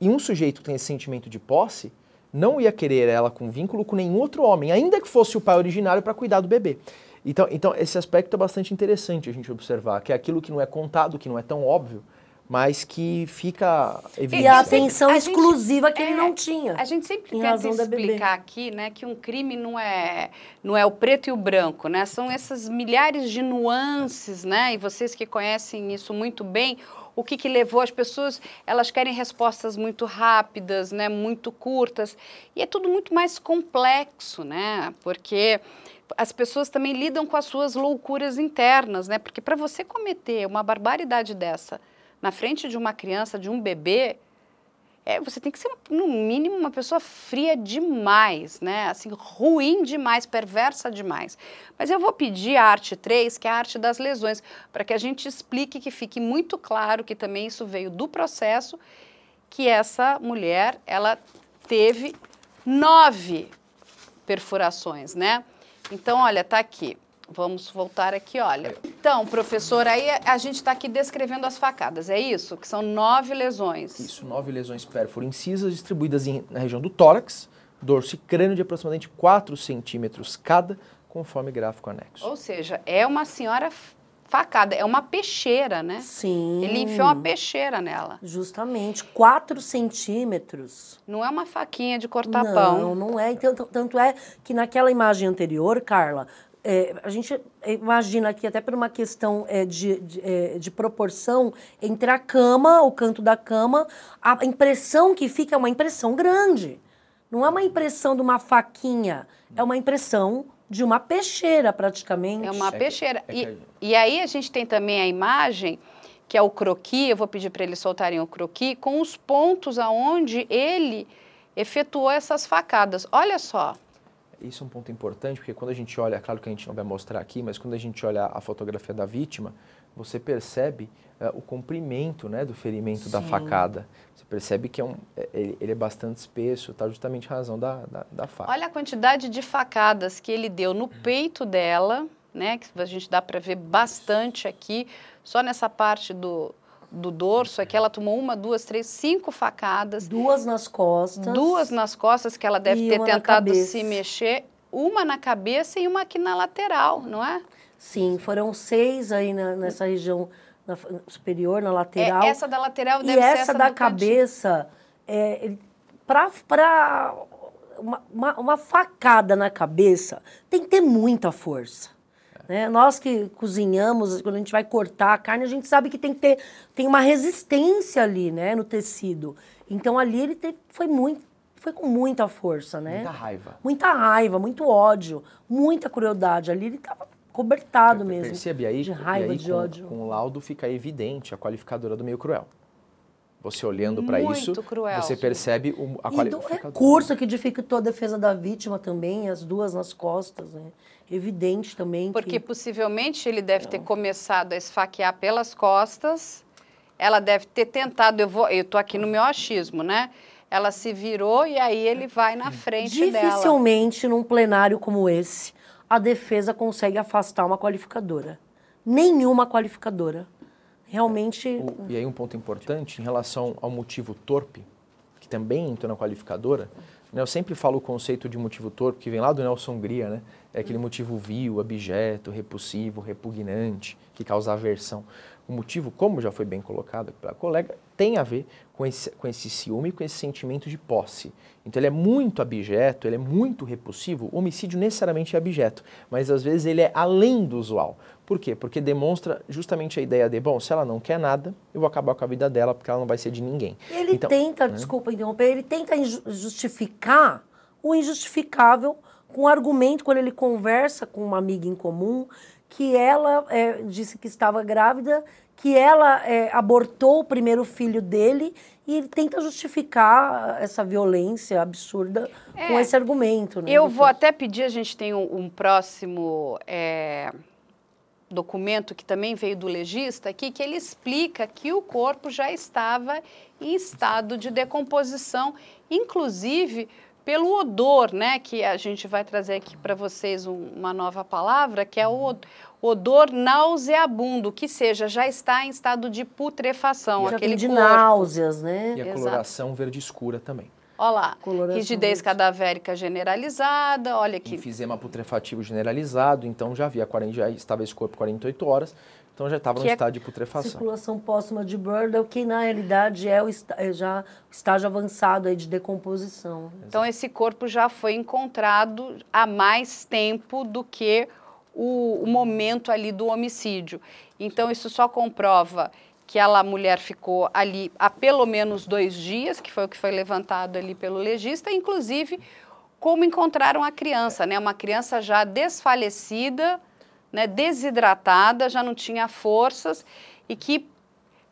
E um sujeito que tem esse sentimento de posse não ia querer ela com vínculo com nenhum outro homem, ainda que fosse o pai originário para cuidar do bebê. Então, então, esse aspecto é bastante interessante a gente observar, que é aquilo que não é contado, que não é tão óbvio, mas que fica E evidente. a eu sempre- atenção a gente- exclusiva que ele é, não tinha. A gente sempre Em tenta explicar aqui, né, que um crime não é, não é o preto e o branco, né? São essas milhares de nuances, né? E vocês que conhecem isso muito bem, o que, que levou as pessoas, elas querem respostas muito rápidas, né, muito curtas, e é tudo muito mais complexo, né? Porque as pessoas também lidam com as suas loucuras internas, né? Porque para você cometer uma barbaridade dessa na frente de uma criança, de um bebê, é, você tem que ser, no mínimo, uma pessoa fria demais, né? Assim, ruim demais, perversa demais. Mas eu vou pedir a arte 3, que é a arte das lesões, para que a gente explique que fique muito claro que também isso veio do processo, que essa mulher, ela teve nove perfurações, né? Então, olha, tá aqui. Vamos voltar aqui, olha. Então, professor, aí a gente está aqui descrevendo as facadas, é isso? Que são nove lesões. Isso, nove lesões pérfuro incisas distribuídas em- na região do tórax, dorso e crânio de aproximadamente 4 centímetros cada, conforme gráfico anexo. Ou seja, é uma senhora facada, é uma peixeira, né? Sim. Ele enfiou uma peixeira nela. Justamente, 4 centímetros. Não é uma faquinha de cortar não, pão. não é. Então, t- tanto é que naquela imagem anterior, Carla, é, a gente imagina aqui, até por uma questão é, de, de, é, de proporção entre a cama, o canto da cama, a impressão que fica é uma impressão grande. Não é uma impressão de uma faquinha, é uma impressão de uma peixeira, praticamente. É uma que- peixeira. é e, que- e aí a gente tem também a imagem, que é o croqui, eu vou pedir para eles soltarem o croqui, com os pontos aonde ele efetuou essas facadas. Olha só. Isso é um ponto importante, porque quando a gente olha, claro que a gente não vai mostrar aqui, mas quando a gente olha a fotografia da vítima, você percebe eh, o comprimento né, do ferimento da Sim. facada. Você percebe que é um, é- ele, ele é bastante espesso, tá justamente em razão da, da, da faca. Olha a quantidade de facadas que ele deu no peito dela, né? Que a gente dá para ver bastante aqui, só nessa parte do, do dorso aqui, ela tomou uma, duas, três, cinco facadas, Duas nas costas. duas nas costas que ela deve ter tentado se mexer, uma na cabeça e uma aqui na lateral, não é? Sim, foram seis aí na- nessa região na superior, na lateral. É, essa da lateral e deve ser essa, essa da cabeça, é, pra uma, uma, uma facada na cabeça, tem que ter muita força. né? Nós que cozinhamos, quando a gente vai cortar a carne, a gente sabe que tem que ter tem uma resistência ali, né, no tecido. Então ali ele teve, foi muito, foi com muita força, né? Muita raiva. Muita raiva, muito ódio, muita crueldade. Ali ele estava cobertado mesmo. Percebe aí, de e raiva, aí de com, ódio. com o laudo fica evidente a qualificadora do meio cruel. Você olhando para isso, cruel. você percebe o, a E do qualificadora. recurso que dificultou a defesa da vítima também, as duas nas costas, né? Evidente também Porque que... possivelmente ele deve ter começado a esfaquear pelas costas. Ela deve ter tentado, eu vou, eu tô aqui no meu achismo, né? ela se virou e aí ele vai na frente dela. Dificilmente num plenário como esse a defesa consegue afastar uma qualificadora. Nenhuma qualificadora. Realmente. O- e aí um ponto importante em relação ao motivo torpe, que também entrou na qualificadora, né, eu sempre falo o conceito de motivo torpe, que vem lá do Nelson Gria, né? É aquele motivo vil, abjeto, repulsivo, repugnante, que causa aversão. O motivo, como já foi bem colocado pela colega, tem a ver com esse, com esse ciúme, com esse sentimento de posse. Então ele é muito abjeto, ele é muito repulsivo. O homicídio necessariamente é abjeto, mas às vezes ele é além do usual. Por quê? Porque demonstra justamente a ideia de, bom, se ela não quer nada, eu vou acabar com a vida dela porque ela não vai ser de ninguém. Ele Então, tenta, desculpa interromper, ele tenta justificar o injustificável com argumento quando ele conversa com uma amiga em comum que ela é, disse que estava grávida, que ela é, abortou o primeiro filho dele e ele tenta justificar essa violência absurda com É. esse argumento. Né, Eu vou até pedir, a gente tem um, um próximo é, documento que também veio do legista aqui, que ele explica que o corpo já estava em estado de decomposição, inclusive pelo odor, né? Que a gente vai trazer aqui para vocês um- uma nova palavra, que é o od- odor nauseabundo, que seja, já está em estado de putrefação, Já aquele de corpo. náuseas, né? E a Exato. coloração verde escura também. Olha lá, Coloração rigidez verde. cadavérica generalizada, olha aqui. Enfisema putrefativo generalizado, então já havia 40, já estava esse corpo 48 horas, então já estava no Que é- estado de putrefação. Circulação póstuma de Birdle, que na realidade é o é já estágio avançado aí de decomposição. Então, esse corpo já foi encontrado há mais tempo do que o, o momento ali do homicídio. Então, isso só comprova que a mulher ficou ali há pelo menos dois dias, que foi o que foi levantado ali pelo legista, inclusive como encontraram a criança, né? Uma criança já desfalecida, né? desidratada, já não tinha forças e que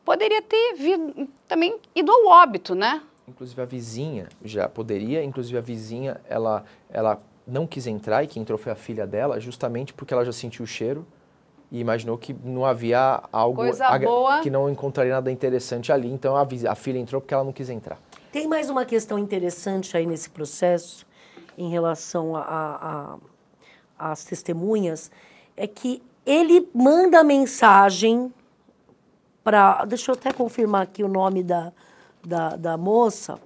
poderia ter vi- também ido ao óbito, né? Inclusive a vizinha já poderia, inclusive a vizinha, ela, ela não quis entrar e quem entrou foi a filha dela, justamente porque ela já sentiu o cheiro e imaginou que não havia algo Coisa agra- boa. que não encontraria nada interessante ali, então a, a filha entrou porque ela não quis entrar. Tem mais uma questão interessante aí nesse processo, em relação a- a- a- às testemunhas, é que ele manda mensagem para. Deixa eu até confirmar aqui o nome da, da, da moça,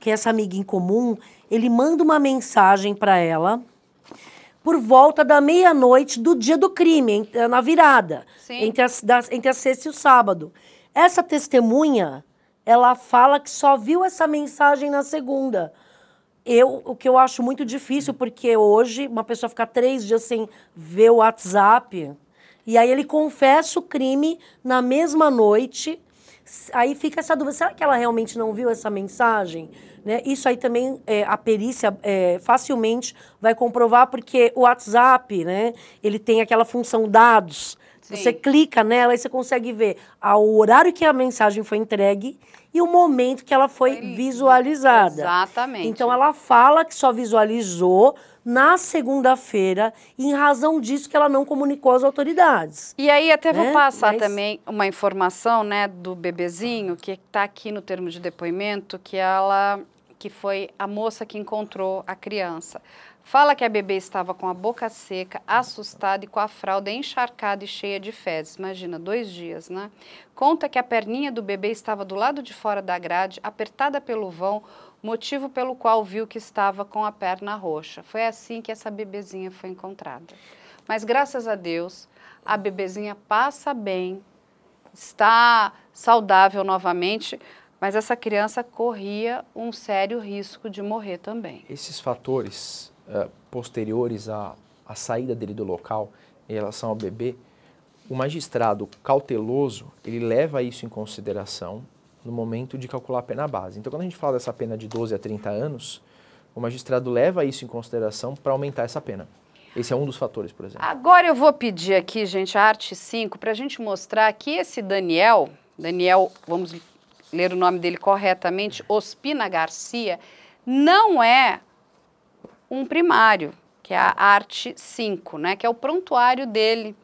que é essa amiga em comum. Ele manda uma mensagem para ela por volta da meia-noite do dia do crime, em- na virada, Sim. entre, as, das- entre a sexta e o sábado. Essa testemunha, ela fala que só viu essa mensagem na segunda. Eu, o que eu acho muito difícil, porque hoje uma pessoa ficar três dias sem ver o WhatsApp, e aí ele confessa o crime na mesma noite. Aí fica essa dúvida: será que ela realmente não viu essa mensagem? Né? Isso aí também é, a perícia é, facilmente vai comprovar, porque o WhatsApp, né, ele tem aquela função dados. Sim. Você clica nela e você consegue ver o horário que a mensagem foi entregue e o momento que ela foi, Foi visualizada. Exatamente. Então ela fala que só visualizou na segunda-feira, e em razão disso que ela não comunicou às autoridades. E aí até vou né? passar Mas- também uma informação, né, do bebezinho que está aqui no termo de depoimento, que ela que foi a moça que encontrou a criança. Fala que a bebê estava com a boca seca, assustada e com a fralda encharcada e cheia de fezes. Imagina, dois dias, né? Conta que a perninha do bebê estava do lado de fora da grade, apertada pelo vão, motivo pelo qual viu que estava com a perna roxa. Foi assim que essa bebezinha foi encontrada. Mas graças a Deus, a bebezinha passa bem, está saudável novamente, mas essa criança corria um sério risco de morrer também. Esses fatores eh, posteriores à, à saída dele do local em relação ao bebê, o magistrado cauteloso, ele leva isso em consideração no momento de calcular a pena base. Então, quando a gente fala dessa pena de 12 a 30 anos, o magistrado leva isso em consideração para aumentar essa pena. Esse é um dos fatores, por exemplo. Agora eu vou pedir aqui, gente, a arte 5, para a gente mostrar que esse Daniel, Daniel, vamos ler o nome dele corretamente, Ospina Garcia, não é um primário, que é a arte 5, né? Que é o prontuário dele.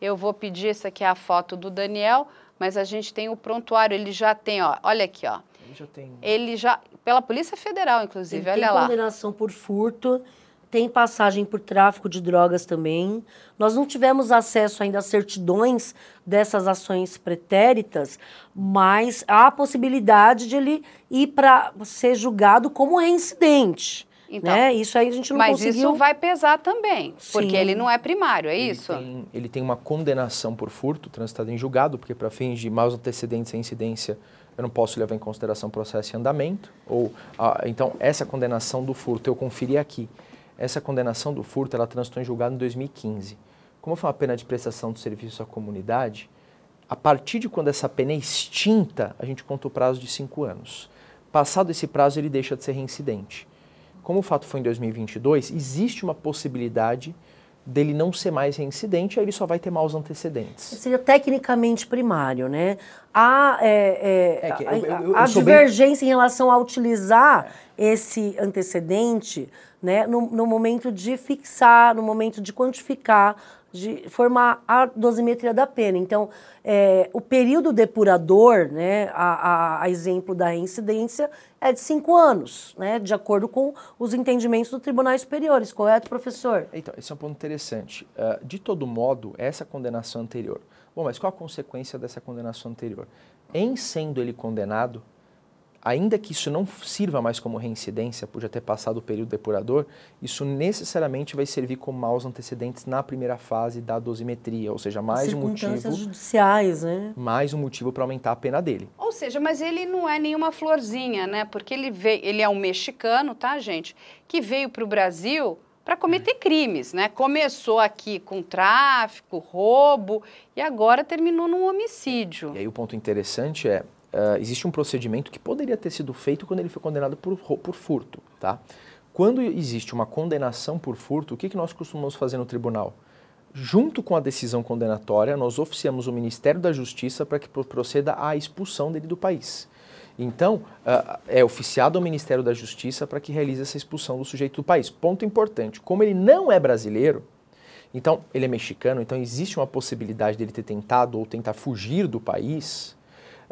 Eu vou pedir, essa aqui é a foto do Daniel, mas a gente tem o prontuário, ele já tem, ó, olha aqui, ó. já tem. Ele já. Pela Polícia Federal, inclusive, Ele olha tem lá. condenação por furto, tem passagem por tráfico de drogas também. Nós não tivemos acesso ainda às certidões dessas ações pretéritas, mas há a possibilidade de ele ir para ser julgado como reincidente. Então, né? Isso aí a gente não Mas conseguiu. isso vai pesar também, porque Sim. ele não é primário, é isso? Ele tem, ele tem uma condenação por furto transitada em julgado, porque para fins de maus antecedentes e incidência eu não posso levar em consideração processo em andamento. Ou, ah, então, essa condenação do furto, eu conferi aqui. Essa condenação do furto, ela transitou em julgado em 2015. Como foi uma pena de prestação de serviço à comunidade, a partir de quando essa pena é extinta, a gente conta o prazo de cinco anos. Passado esse prazo, ele deixa de ser reincidente. Como o fato foi em 2022, existe uma possibilidade dele não ser mais reincidente, aí ele só vai ter maus antecedentes. Seria tecnicamente primário, né? Há, é, é, É eu- a- eu- a eu sou bem- divergência em relação a utilizar esse antecedente né, no, no momento de fixar, no momento de quantificar, de formar a dosimetria da pena. Então, é, o período depurador, né, a, a- a exemplo da reincidência, é de cinco anos, né, de acordo com os entendimentos dos tribunais superiores, correto, professor? Então, esse é um ponto interessante. Ah, de todo modo, essa condenação anterior. Bom, mas qual a consequência dessa condenação anterior? Em sendo ele condenado, ainda que isso não sirva mais como reincidência, por já ter passado o período depurador, isso necessariamente vai servir como maus antecedentes na primeira fase da dosimetria, ou seja, mais um motivo, judiciais, né? mais um motivo para aumentar a pena dele. Ou seja, mas ele não é nenhuma florzinha, né? Porque ele veio, ele é um mexicano, tá, gente? Que veio para o Brasil para cometer crimes, né? Começou aqui com tráfico, roubo e agora terminou num homicídio. E aí o ponto interessante é, ah, existe um procedimento que poderia ter sido feito quando ele foi condenado por, por furto, tá? Quando existe uma condenação por furto, o que, que nós costumamos fazer no tribunal? Junto com a decisão condenatória, nós oficiamos o Ministério da Justiça para que pro- proceda à expulsão dele do país. Então, ah, é oficiado ao Ministério da Justiça para que realize essa expulsão do sujeito do país. Ponto importante: como ele não é brasileiro, então ele é mexicano, então existe uma possibilidade dele ter tentado ou tentar fugir do país.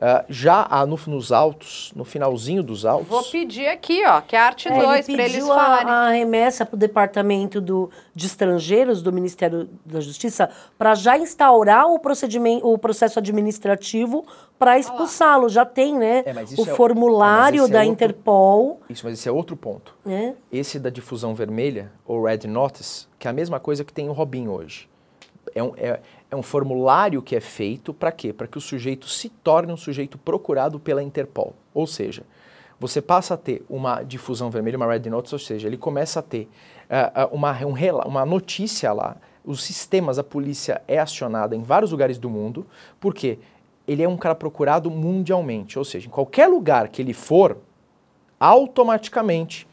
Ah, já há no- nos autos, no finalzinho dos autos. Vou pedir aqui, ó, que é a arte É, 2, ele para eles pediu a, falarem. a remessa para o Departamento do, de Estrangeiros do Ministério da Justiça para já instaurar o procedimento, o processo administrativo para expulsá-lo. Já tem, né? É, o é- formulário é, esse é da outro- Interpol, Isso, mas esse é outro ponto. né? Esse da difusão vermelha, ou Red Notice, que é a mesma coisa que tem o Robin hoje. É um, é, é um formulário que é feito para quê? Para que o sujeito se torne um sujeito procurado pela Interpol. Ou seja, você passa a ter uma difusão vermelha, uma Red Notice, ou seja, ele começa a ter ah, uma, um uma notícia lá, os sistemas, a polícia é acionada em vários lugares do mundo, porque ele é um cara procurado mundialmente, ou seja, em qualquer lugar que ele for, automaticamente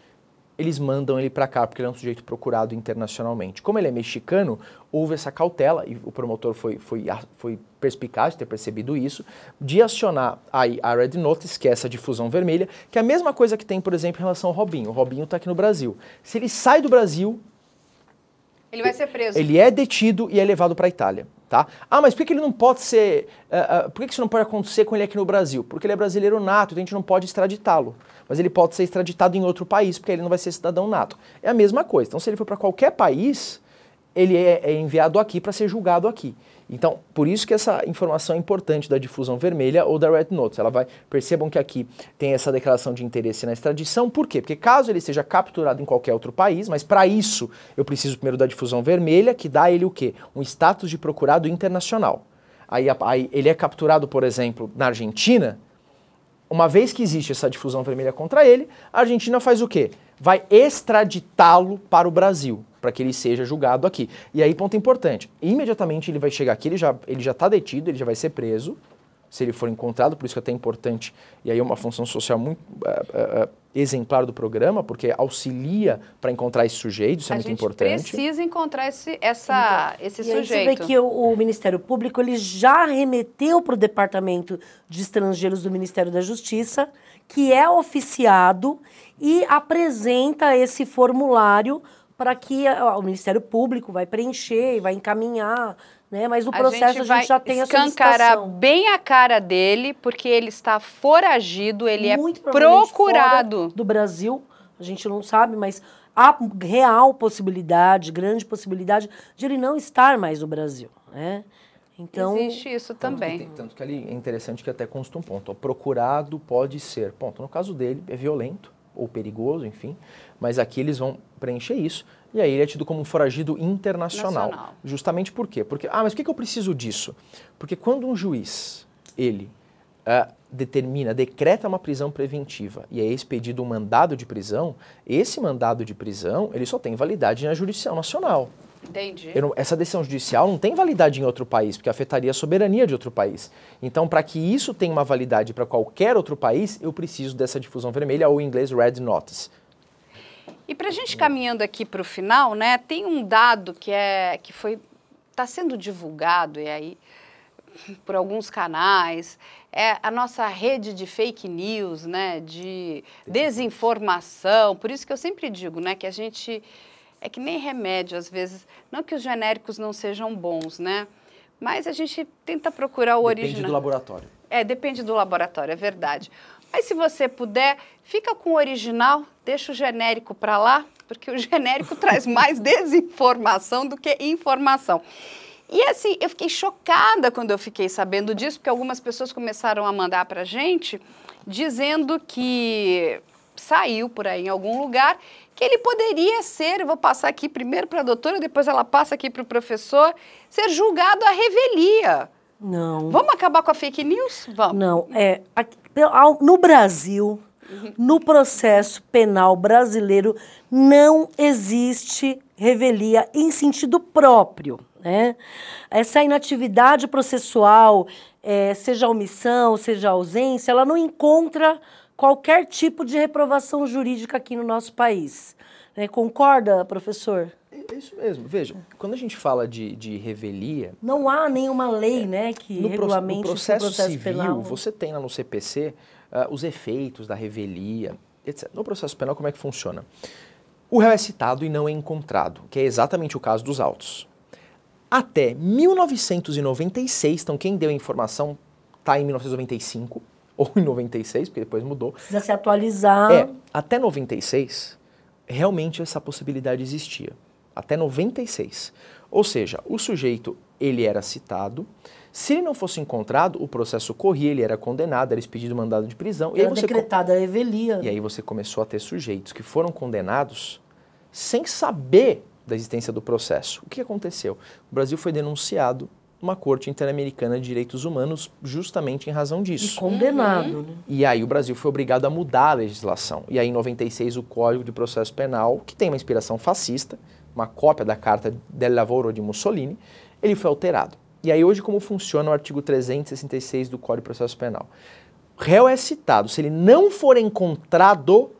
eles mandam ele para cá porque ele é um sujeito procurado internacionalmente. Como ele é mexicano, houve essa cautela e o promotor foi, foi, a- foi perspicaz de ter percebido isso, de acionar aí a Red Notice, que é essa difusão vermelha, que é a mesma coisa que tem, por exemplo, em relação ao Robinho. O Robinho está aqui no Brasil. Se ele sai do Brasil, Ele vai ser preso. ele é detido e é levado para a Itália. Tá? Ah, mas por que ele não pode ser. ah, ah, por que isso não pode acontecer com ele aqui no Brasil? Porque ele é brasileiro nato, então a gente não pode extraditá-lo. Mas ele pode ser extraditado em outro país, porque ele não vai ser cidadão nato. É a mesma coisa. Então, se ele for para qualquer país, ele é, é enviado aqui para ser julgado aqui. Então, por isso que essa informação é importante da difusão vermelha ou da Red Notice. Ela vai, percebam que aqui tem essa declaração de interesse na extradição. Por quê? Porque caso ele seja capturado em qualquer outro país, mas para isso eu preciso primeiro da difusão vermelha, que dá a ele o quê? Um status de procurado internacional. Aí, aí ele é capturado, por exemplo, na Argentina, uma vez que existe essa difusão vermelha contra ele, a Argentina faz o quê? Vai extraditá-lo para o Brasil, para que ele seja julgado aqui. E aí, ponto importante, imediatamente ele vai chegar aqui, ele já ele já está detido, ele já vai ser preso, se ele for encontrado, por isso que é até importante, e aí é uma função social muito eh, eh, exemplar do programa, porque auxilia para encontrar esse sujeito, isso é a muito gente importante. precisa encontrar esse, essa, esse E aí você sujeito. vê que o, o Ministério Público ele já remeteu para o Departamento de Estrangeiros do Ministério da Justiça, que é oficiado e apresenta esse formulário para que ah, o Ministério Público vai preencher e vai encaminhar né? Mas A processo gente a vai gente já tem essa escancarar licitação. bem a cara dele, porque ele está foragido, ele Muito é procurado. fora do Brasil. A gente não sabe, mas há real possibilidade, grande possibilidade de ele não estar mais no Brasil, né? Então, Existe isso Tanto que também. Tanto que ali é interessante que até consta um ponto. ó, procurado pode ser. Ponto. No caso dele, é violento ou perigoso, enfim. Mas aqui eles vão preencher isso. E aí ele é tido como um foragido internacional. Nacional. Justamente por quê? Porque, ah, mas por que que eu preciso disso? Porque quando um juiz, ele ah, determina, decreta uma prisão preventiva e é expedido um mandado de prisão, esse mandado de prisão, ele só tem validade na jurisdição nacional. Entendi. Não- essa decisão judicial não tem validade em outro país, porque afetaria a soberania de outro país. Então, para que isso tenha uma validade para qualquer outro país, eu preciso dessa difusão vermelha, ou em inglês Red Notice. E para a gente caminhando aqui para o final, né, tem um dado que é que foi está sendo divulgado e aí por alguns canais é a nossa rede de fake news, né, de desinformação. Por isso que eu sempre digo, né, que a gente é que nem remédio às vezes, não que os genéricos não sejam bons, né, mas a gente tenta procurar o Depende original. do laboratório. É, depende do laboratório, é verdade. Mas se você puder, fica com o original, deixa o genérico para lá, porque o genérico *laughs* traz mais desinformação do que informação. E assim, eu fiquei chocada quando eu fiquei sabendo disso, porque algumas pessoas começaram a mandar para gente dizendo que saiu por aí em algum lugar que ele poderia ser, eu vou passar aqui primeiro para a doutora, depois ela passa aqui para o professor, ser julgado à revelia. não. Vamos acabar com a fake news? Vamos. Não, é no Brasil, no processo penal brasileiro não existe revelia em sentido próprio, né? Essa inatividade processual, eh, seja omissão, seja ausência, ela não encontra qualquer tipo de reprovação jurídica aqui no nosso país. né? Concorda, professor? É isso mesmo. Veja, quando a gente fala de, de revelia, Não há nenhuma lei, né, que no, pro- regulamente no esse processo, civil, penal. você tem lá no CPC ah, os efeitos da revelia, etc. No processo penal, como é que funciona? O réu é citado e não é encontrado, que é exatamente o caso dos autos. Até 1996, então quem deu a informação está em 1995 *laughs* ou em 96, porque depois mudou. Precisa se atualizar. É, até 96, realmente essa possibilidade existia. Até 96. Ou seja, o sujeito, ele era citado, se ele não fosse encontrado, o processo corria, ele era condenado, era expedido mandado de prisão. E aí, Era você, decretada a revelia. e aí você começou a ter sujeitos que foram condenados sem saber da existência do processo. O que aconteceu? O Brasil foi denunciado numa corte interamericana de direitos humanos justamente em razão E disso. condenado, né? E aí o Brasil foi obrigado a mudar a legislação. E aí em 96 o Código de Processo Penal, que tem uma inspiração fascista, uma cópia da Carta del Lavoro de Mussolini, ele foi alterado. E aí hoje como funciona o artigo 366 do Código de Processo Penal? O réu é citado, se ele não for encontrado,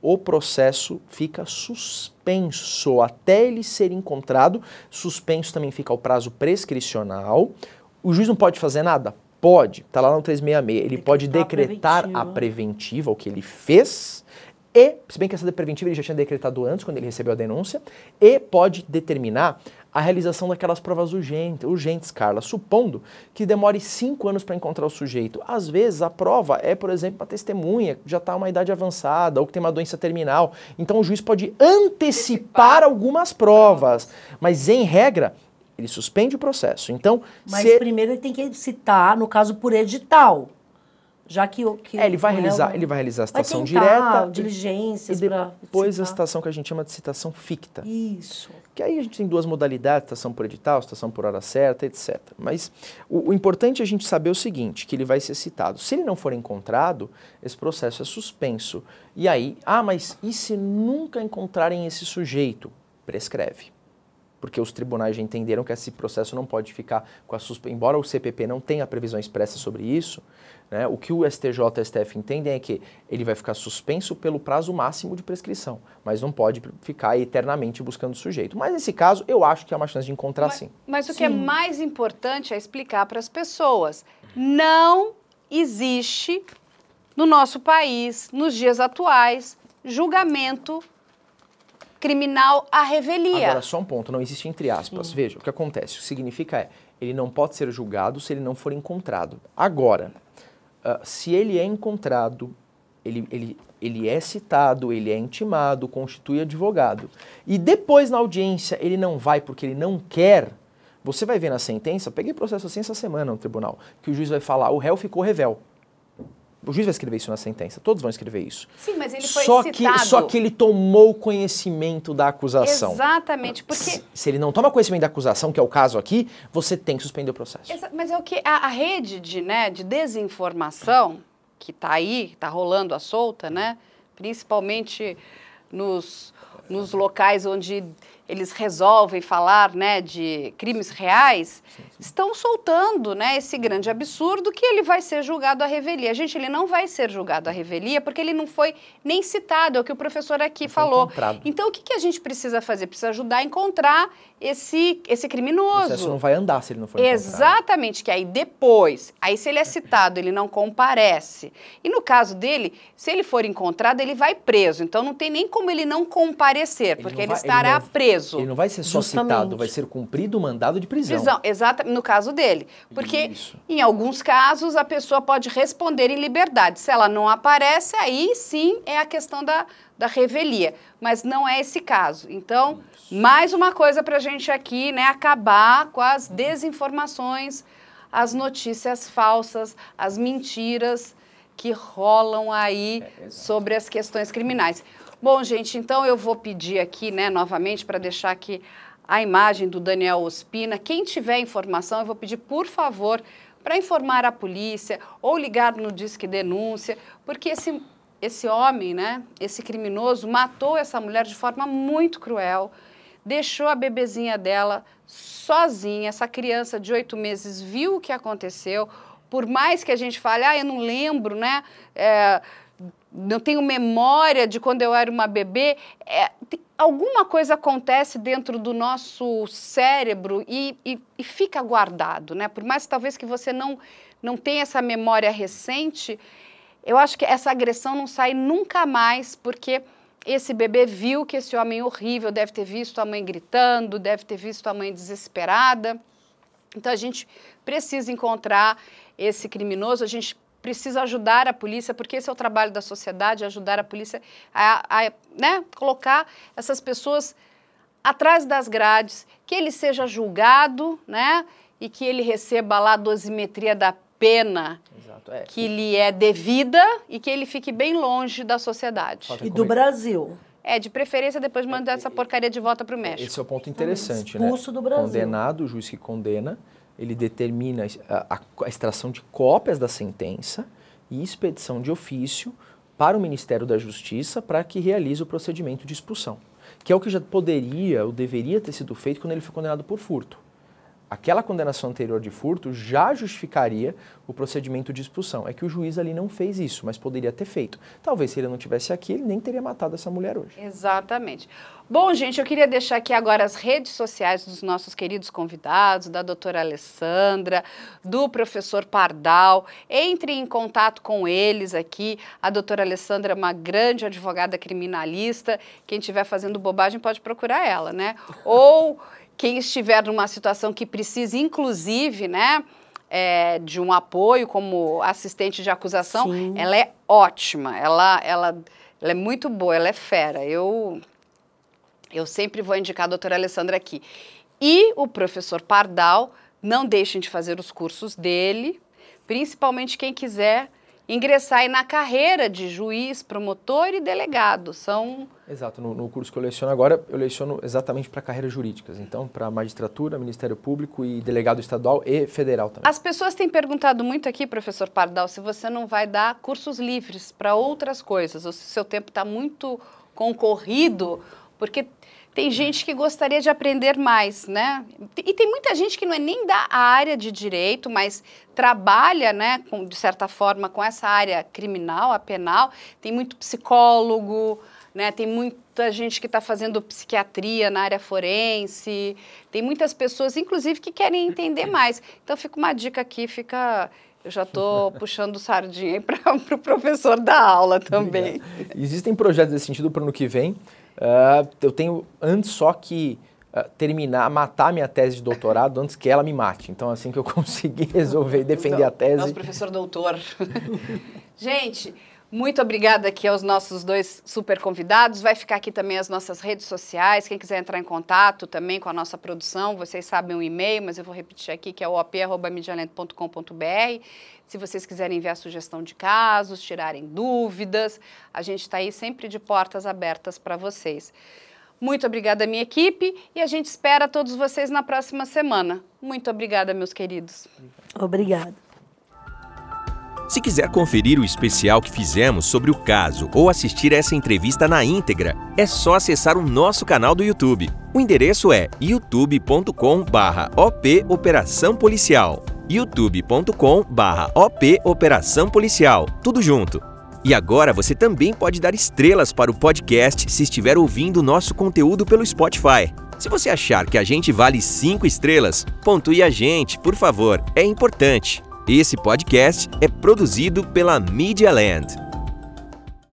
o processo fica suspenso até ele ser encontrado. Suspenso também fica o prazo prescricional. O juiz não pode fazer nada? Pode, está lá no 366. Ele pode Decretar a decretar a preventiva. preventiva, o que ele fez, e, se bem que essa preventiva ele já tinha decretado antes, quando ele recebeu a denúncia, e pode determinar a realização daquelas provas urgentes, urgentes, Carla, supondo que demore cinco anos para encontrar o sujeito. Às vezes a prova é, por exemplo, uma testemunha que já está uma idade avançada ou que tem uma doença terminal. Então o juiz pode antecipar algumas provas, mas em regra ele suspende o processo. Então, Mas se- primeiro ele tem que citar, no caso, por edital. Já que, o- que É, ele vai realizar, ele vai realizar a citação tentar direta diligências e depois a citação que a gente chama de citação ficta. Isso. Que aí a gente tem duas modalidades, citação por edital, citação por hora certa, etc. Mas o, o importante é a gente saber o seguinte, que ele vai ser citado. Se ele não for encontrado, esse processo é suspenso. E aí, ah, mas e se nunca encontrarem esse sujeito? Prescreve. Porque os tribunais já entenderam que esse processo não pode ficar com a suspensão. Embora o CPP não tenha previsão expressa sobre isso, né, o que o STJ e o STF entendem é que ele vai ficar suspenso pelo prazo máximo de prescrição, mas não pode ficar eternamente buscando o sujeito. Mas nesse caso, eu acho que há uma chance de encontrar Mas, sim. mas o que é Sim. mais importante é explicar para as pessoas. Não existe no nosso país, nos dias atuais, julgamento criminal à revelia. Agora, só um ponto, não existe entre aspas. Veja, o que acontece, o que significa é, ele não pode ser julgado se ele não for encontrado. Agora, uh, se ele é encontrado, ele, ele, ele é citado, ele é intimado, constitui advogado, e depois na audiência ele não vai porque ele não quer, você vai ver na sentença, peguei processo assim essa semana no tribunal, que o juiz vai falar, o réu ficou revel. O juiz vai escrever isso na sentença, todos vão escrever isso. Sim, mas ele foi só citado. Que, só que ele tomou conhecimento da acusação. Exatamente, porque... Se, se, ele não toma conhecimento da acusação, que é o caso aqui, você tem que suspender o processo. Exa mas é o que a, a, rede de, né, de desinformação que está aí, está rolando à solta, né, principalmente nos, nos locais onde eles resolvem falar né, de crimes reais, sim, sim. estão soltando né, esse grande absurdo que ele vai ser julgado à revelia. Gente, ele não vai ser julgado à revelia porque ele não foi nem citado, é o que o professor aqui não falou. Então, o que, que a gente precisa fazer? Precisa ajudar a encontrar esse, esse criminoso. O processo não vai andar se ele não for Exatamente, que aí depois, aí se ele é citado, ele não comparece. E no caso dele, se ele for encontrado, ele vai preso. Então, não tem nem como ele não comparecer, ele porque não ele vai, estará ele não, preso preso. Ele não vai ser só Justamente. citado, vai ser cumprido o mandado de prisão. Prisão, exatamente, no caso dele. Porque Isso. em alguns casos a pessoa pode responder em liberdade. Se ela não aparece, aí sim é a questão da, da revelia. Mas não é esse caso. Então, Isso. mais uma coisa para a gente aqui, né? Acabar com as desinformações, as notícias falsas, as mentiras que rolam aí é, sobre as questões criminais. Bom, gente, então eu vou pedir aqui, né, novamente, para deixar aqui a imagem do Daniel Ospina. Quem tiver informação, eu vou pedir, por favor, para informar a polícia ou ligar no Disque Denúncia, porque esse, esse homem, né, esse criminoso, matou essa mulher de forma muito cruel, deixou a bebezinha dela sozinha. Essa criança de oito meses viu o que aconteceu. Por mais que a gente fale, ah, eu não lembro, né? É, não tenho memória de quando eu era uma bebê. É, alguma coisa acontece dentro do nosso cérebro e, e, e, fica guardado, né? Por mais talvez que você não, não tenha essa memória recente, eu acho que essa agressão não sai nunca mais, porque esse bebê viu que esse homem horrível deve ter visto a mãe gritando, deve ter visto a mãe desesperada. Então a gente precisa encontrar esse criminoso, a gente precisa ajudar a polícia, porque esse é o trabalho da sociedade, ajudar a polícia a, a né, colocar essas pessoas atrás das grades, que ele seja julgado, né, e que ele receba lá a dosimetria da pena Exato, é. que lhe é devida e que ele fique bem longe da sociedade. E do Brasil. É, de preferência depois de mandar é, essa porcaria de volta para o México. Esse é o ponto interessante, né? Expulso do Brasil. Condenado, o juiz que condena, ele determina a, a, extração de cópias da sentença e expedição de ofício para o Ministério da Justiça para que realize o procedimento de expulsão, que é o que já poderia ou deveria ter sido feito quando ele foi condenado por furto aquela condenação anterior de furto já justificaria o procedimento de expulsão. É que o juiz ali não fez isso, mas poderia ter feito. Talvez se ele não tivesse aqui, ele nem teria matado essa mulher hoje. Exatamente. Bom, gente, eu queria deixar aqui agora as redes sociais dos nossos queridos convidados, da doutora Alessandra, do professor Pardal. Entre em contato com eles aqui. A doutora Alessandra é uma grande advogada criminalista. Quem estiver fazendo bobagem pode procurar ela, né? *laughs* Ou quem estiver numa situação que precise, inclusive, né, é, de um apoio como assistente de acusação, Sim. ela é ótima, ela, ela, ela é muito boa, ela é fera. Eu, eu sempre vou indicar a doutora Alessandra aqui. E o professor Pardal, não deixem de fazer os cursos dele, principalmente quem quiser ingressar aí na carreira de juiz, promotor e delegado. São. Exato. No, no curso que eu leciono agora, eu leciono exatamente para carreiras jurídicas. Então, para magistratura, Ministério Público e delegado estadual e federal também. As pessoas têm perguntado muito aqui, professor Pardal, se você não vai dar cursos livres para outras coisas, ou se seu tempo está muito concorrido, porque tem gente que gostaria de aprender mais, né? E tem muita gente que não é nem da área de direito, mas trabalha, né, com, de certa forma, com essa área criminal, a penal. Tem muito psicólogo, né? Tem muita gente que está fazendo psiquiatria na área forense. Tem muitas pessoas, inclusive, que querem entender *laughs* mais. Então, fica uma dica aqui, fica eu já estou *laughs* puxando sardinha para o pro professor da aula também. Existem projetos nesse sentido para o ano que vem. Uh, eu tenho antes só que uh, terminar, matar minha tese de doutorado antes que ela me mate. Então, assim que eu *laughs* conseguir resolver defender Então, a tese. Nosso professor doutor. *laughs* Gente, muito obrigada aqui aos nossos dois super convidados. Vai ficar aqui também as nossas redes sociais. Quem quiser entrar em contato também com a nossa produção, vocês sabem o e-mail, mas eu vou repetir aqui, que é op.medialento.com.br. Se vocês quiserem enviar sugestão de casos, tirarem dúvidas, a gente está aí sempre de portas abertas para vocês. Muito obrigada, minha equipe, e a gente espera todos vocês na próxima semana. Muito obrigada, meus queridos. Obrigada. Se quiser conferir o especial que fizemos sobre o caso ou assistir essa entrevista na íntegra, é só acessar o nosso canal do YouTube. O endereço é youtube.com/op Operação Policial. youtube.com/op Operação Policial. Tudo junto. E agora você também pode dar estrelas para o podcast se estiver ouvindo o nosso conteúdo pelo Spotify. Se você achar que a gente vale 5 estrelas, pontue a gente, por favor, é importante. Esse podcast é produzido pela Media Land.